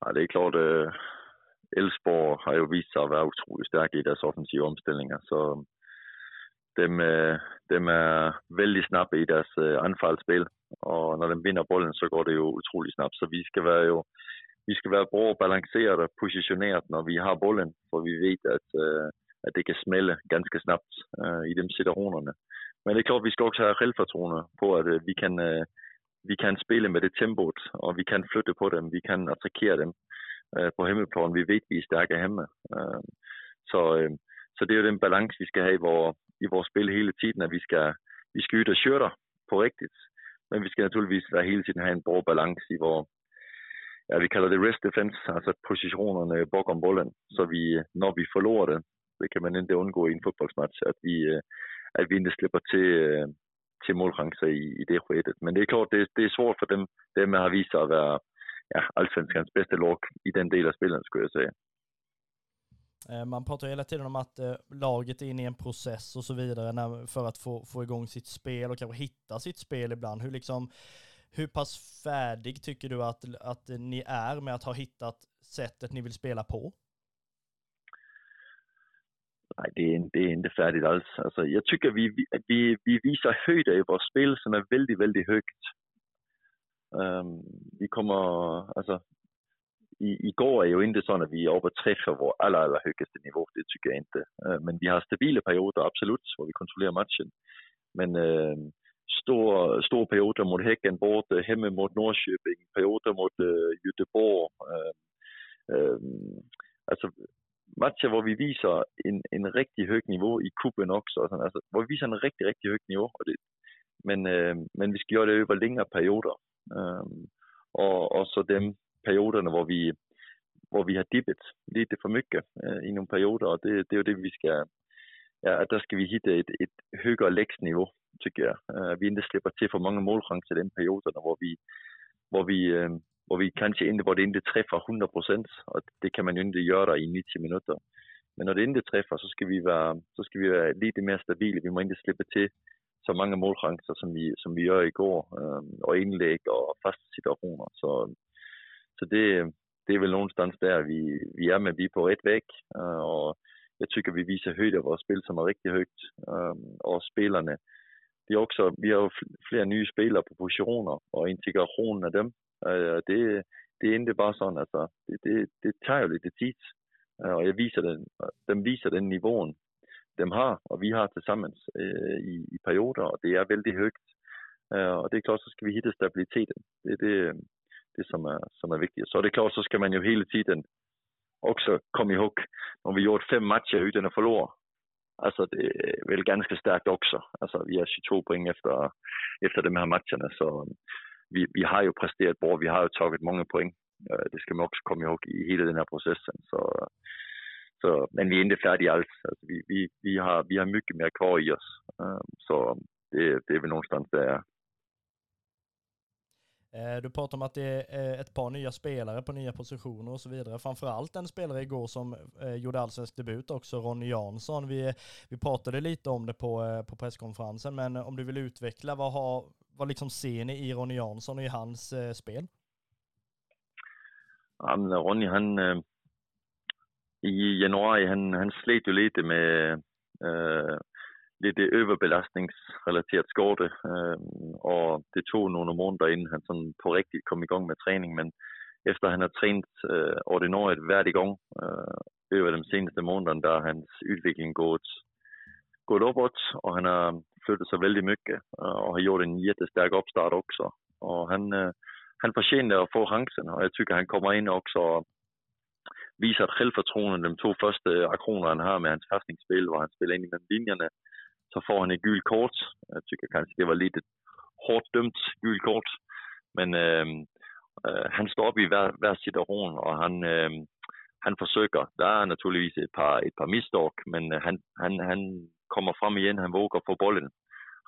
Ja, det är klart, eh, Elfsborg har ju visat sig vara otroligt starka i deras offensiva omställningar, så de, dem øh, är väldigt snabba i deras øh, anfallsspel och när de vinner bollen så går det ju otroligt snabbt. Så vi ska vara jo vi skal være bra balanserade positionerat när vi har bollen, för vi vet att, øh, äh, det kan smälla ganska snabbt i de situationerna. Men det är klart, vi ska också ha självförtroende på att vi, kan, vi kan spela med det tempot och vi kan flytta på dem, vi kan attackera dem på hemmaplan. Vi vet att vi är starka hemma. så, så det är jo den balans vi ska ha i vår, i vores spel hela tiden, att vi ska, vi skal ut och köra på riktigt. Men vi ska naturligtvis hela tiden ha en bra balans i vår, ja, vi kallar det rest defense, alltså positionerna bakom bollen. Så vi, när vi förlorar det, det kan man inte undgå i en fotbollsmatch, att vi, at vi øh, inte släpper till, til øh, målchanser i, i det skedet. Men det är klart, det, det är svårt för dem, dem har vist sig at være ja, allsvenskans bästa lag i den delen av spelet, skulle jag säga. Eh, man pratar hela tiden om att eh, laget är inne i en process och så vidare för att få, få igång sitt spel och kanske hitta sitt spel ibland. Hur liksom, hur pass färdig tycker du att, att ni är med att ha hittat sättet ni vill spela på? Nej, det är, det är inte färdigt alls. Alltså, jag tycker vi, vi, vi visar höjder i vårt spel som är väldigt, väldigt högt. Um, vi kommer, alltså, i, igår är ju inte så att vi är uppe och träffar vår allra, allra högsta nivå, det tycker jag inte. Øh, men vi har stabila perioder, absolut, där vi kontrollerar matchen. Men øh, äh, stora, stora perioder mot Häcken borta, hemma mot Norrköping, perioder mot äh, øh, Göteborg. Äh, alltså matcher där vi visar en, en riktigt hög nivå i kuppen också. Alltså, där vi visar en riktigt, riktigt hög nivå. Det, men, men vi ska göra det över längre perioder. Och, och så de perioderna där vi, där vi har dippat lite för mycket uh, inom perioder. Och det, det är ju det vi ska, ja, där ska vi hitta ett, ett högre lägstnivå tycker jag. Uh, vi inte släpper till för många målchanser i den perioden var vi, Var vi, uh, eh, där vi kanske inte, var det inte träffar 100 procent. Och det kan man ju inte göra i 90 minuter. Men när det inte träffar så ska vi vara, så ska vi vara lite mer stabila. Vi måste inte släppa till så många målchanser som vi, som vi gör igår. Uh, eh, och inlägg och fasta situationer. Så, så det, det är väl någonstans där vi, vi är, men vi är på rätt väg. och øh, jag tycker vi visar höjd av vårt spel som är riktigt högt. Øh, och spelarna vi har också vi har flera nya spelare på positioner och integrationen av dem. Øh, det, det är inte bara så, alltså, det, det, det tar ju lite tid. Och jag visar den, de visar den nivån de har och vi har tillsammans i, i perioder och det är väldigt högt. och det är klart så ska vi hitta stabiliteten. Det det, det som, är, som är viktigt. Så det är klart så ska man ju hela tiden också komma ihåg, om vi gjort fem matcher utan att förlora, Alltså det är väl ganska starkt också. Alltså vi har 22 poäng efter, efter de här matcherna så vi, vi har ju presterat bra, vi har ju tagit många poäng. Eh, det ska man också komma ihåg i hela den här processen. Så, så, men vi är inte färdiga alls. Alltså vi, vi, vi, har, vi har mycket mer kvar i oss. Eh, så det, det är väl någonstans där Eh, du pratar om att det är eh, ett par nya spelare på nya positioner och så vidare. Framförallt en spelare igår som eh, gjorde allsvensk debut också, Ronny Jansson. Vi, vi pratade lite om det på, på presskonferensen, men om du vill utveckla, vad, har, vad liksom ser ni i Ronny Jansson och i hans spel? Ja, men Ronny han, i januari, han, han slet ju lite med uh, lite överbelastningsrelaterat skade ehm, och det tog några månader innan han sådan på riktigt kom igång med träning. Men efter han har tränat eh, ordinarie varje gång eh, över de senaste månaderna där hans utveckling gått, gått uppåt och han har flyttat sig väldigt mycket eh, och har gjort en jättestark uppstart också. Och han, eh, han förtjänar att få chansen och jag tycker han kommer in också och visar ett självförtroende de två första aktionerna han har med hans passningsspel, och han spelar in mellan linjerna, så får han ett gult kort. Jag tycker kanske det var lite hårt dömt gult kort, men äh, äh, han står upp i varje, situation och han, äh, han försöker. Det är naturligtvis ett par, ett par misstag, men eh, han, han, han kommer fram igen, han vågar få bollen.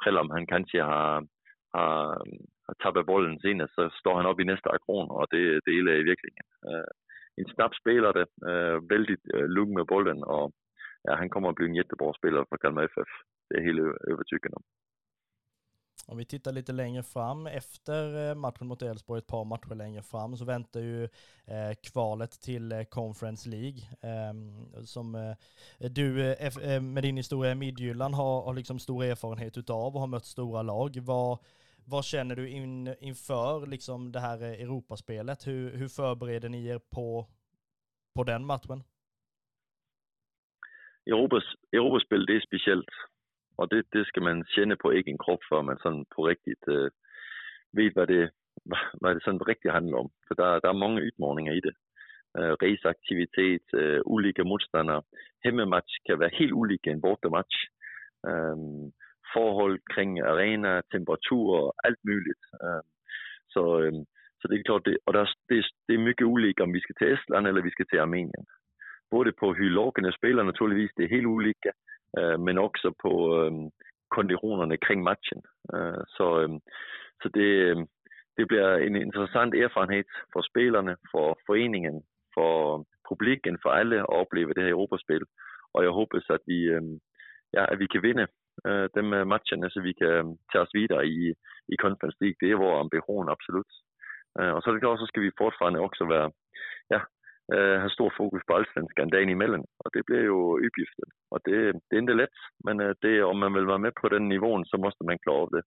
Även om han kanske har, har, har tappat bollen senast så står han upp i nästa aktion och det, det gillar jag verkligen eh, en snabb spelare, äh, väldigt äh, lugn med bollen och ja, han kommer att bli en jättebra spelare för Kalmar FF. Det är helt övertygad om. Om vi tittar lite längre fram efter eh, matchen mot Elfsborg, ett par matcher längre fram, så väntar ju eh, kvalet till eh, Conference League. Eh, som eh, du eh, med din historia i Midtjylland har, har liksom stor erfarenhet utav och har mött stora lag. Vad, vad känner du in, inför liksom det här Europaspelet? Hur, hur förbereder ni er på, på den matchen? Europas, Europaspel, det är speciellt og det, det skal man känna på egen krop, før man sådan på rigtigt øh, ved, hvad det, hvad det sådan rigtigt handler om. For der, der er mange utmaningar i det. Øh, raceaktivitet, øh, ulike modstandere. Hemmematch kan være helt ulike en bortematch. Øh, forhold kring arena, temperatur alt muligt. Øh, Så, øh, så det er klart, det, og der, det, det er mycket olika om vi skal til Estland eller vi skal til Armenien. Både på hur lagen spelar naturligtvis, det är helt olika, øh, men också på øh, konditionerna kring matchen. Øh, så, så det, det blir en intressant erfarenhet för spelarna, för föreningen, för publiken, för alla att uppleva det här Europaspel. Och jag hoppas att vi, ja, att vi kan vinna de matcherna så vi kan ta oss vidare i, i Conference League. Det är vår ambition, absolut. Och så är det klart så ska vi fortfarande också vara, ja, øh, ha stor fokus på allsvenskan dagen emellan. Och det blir ju uppgiften. Och det, det är inte lätt, men øh, det, om man vill vara med på den nivån så måste man klara av det.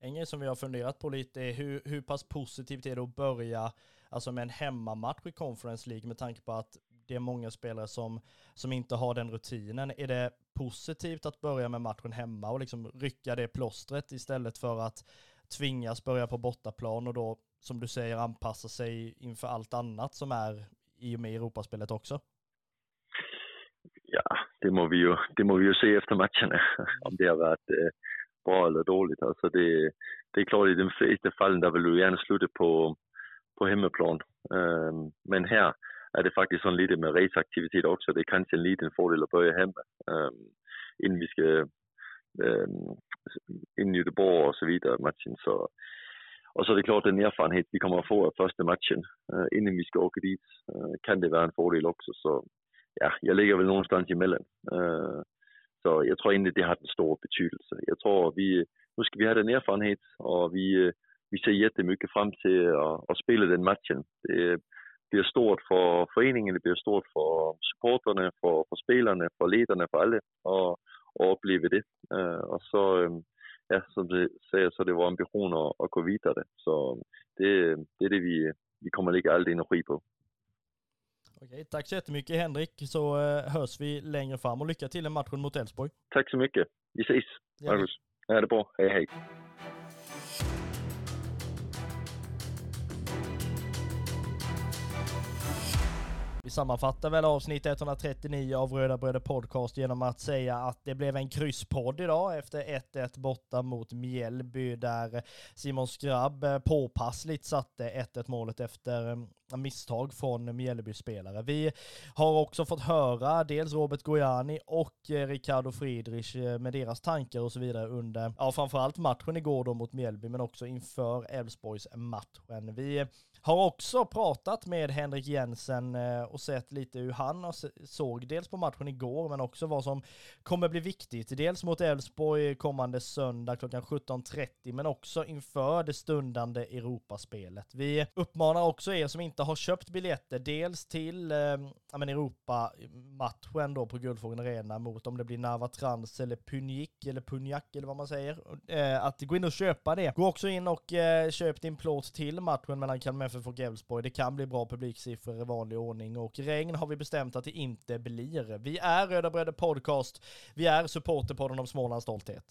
En grej som vi har funderat på lite är øh, hur, hur pass positivt är det att börja alltså med en hemmamatch i Conference League med tanke på att det är många spelare som, som inte har den rutinen. Är det positivt att börja med matchen hemma och liksom rycka det plåstret istället för att tvingas börja på bortaplan och då, som du säger, anpassa sig inför allt annat som är i och med Europaspelet också? Ja, det må vi ju, det må vi ju se efter matcherna, om det har varit eh, bra eller dåligt. Alltså det, det är klart, i de flesta fallen där vill du gärna sluta på, på hemmaplan. Um, men här är det faktiskt sån lite med raceaktivitet också. Det är kanske en liten fördel att börja hemma um, innan vi ska um, in i Göteborg och så vidare matchen. Så, och så är det klart den erfarenhet vi kommer att få av första matchen uh, innan vi ska åka dit. Uh, kan det vara en fördel också. Så ja, jag ligger väl någonstans emellan. Uh, så jag tror inte det har den stor betydelse. Jag tror vi, nu ska vi ha den erfarenhet och vi, vi ser jättemycket fram till att, att spela den matchen. Det blir stort för föreningen, det blir stort för supporterna, för, för spelarna, för ledarna, för alla och, och uppleva det. Uh, och så, ja, som du säger, så är det vår ambition att, att gå vidare. Så det, det är det vi, vi kommer lägga all energi på. Okej, tack så jättemycket Henrik, så uh, hörs vi längre fram och lycka till i matchen mot Elfsborg. Tack så mycket. Vi ses, Marcus. Ja, det bra. Hej, hej. Vi sammanfattar väl avsnitt 139 av Röda Bröder Podcast genom att säga att det blev en krysspodd idag efter 1-1 borta mot Mjällby där Simon Skrabb eh, påpassligt satte 1-1 målet efter eh, misstag från Mjällby-spelare. Vi har också fått höra dels Robert Gojani och eh, Ricardo Friedrich med deras tankar och så vidare under, ja framförallt matchen igår då mot Mjällby men också inför Elfsborgs matchen. Vi har också pratat med Henrik Jensen eh, och sett lite hur han såg dels på matchen igår men också vad som kommer bli viktigt. Dels mot Elfsborg kommande söndag klockan 17.30 men också inför det stundande Europaspelet. Vi uppmanar också er som inte inte har köpt biljetter, dels till eh, Europa-matchen då på Guldfågeln Arena mot om det blir Navatrans eller Punjik eller Punjak eller vad man säger. Eh, att gå in och köpa det. Gå också in och eh, köp din plåt till matchen mellan Kalmar FF och Elfsborg. Det kan bli bra publiksiffror i vanlig ordning och regn har vi bestämt att det inte blir. Vi är Röda Bröder Podcast. Vi är supporterpodden om Smålands stolthet.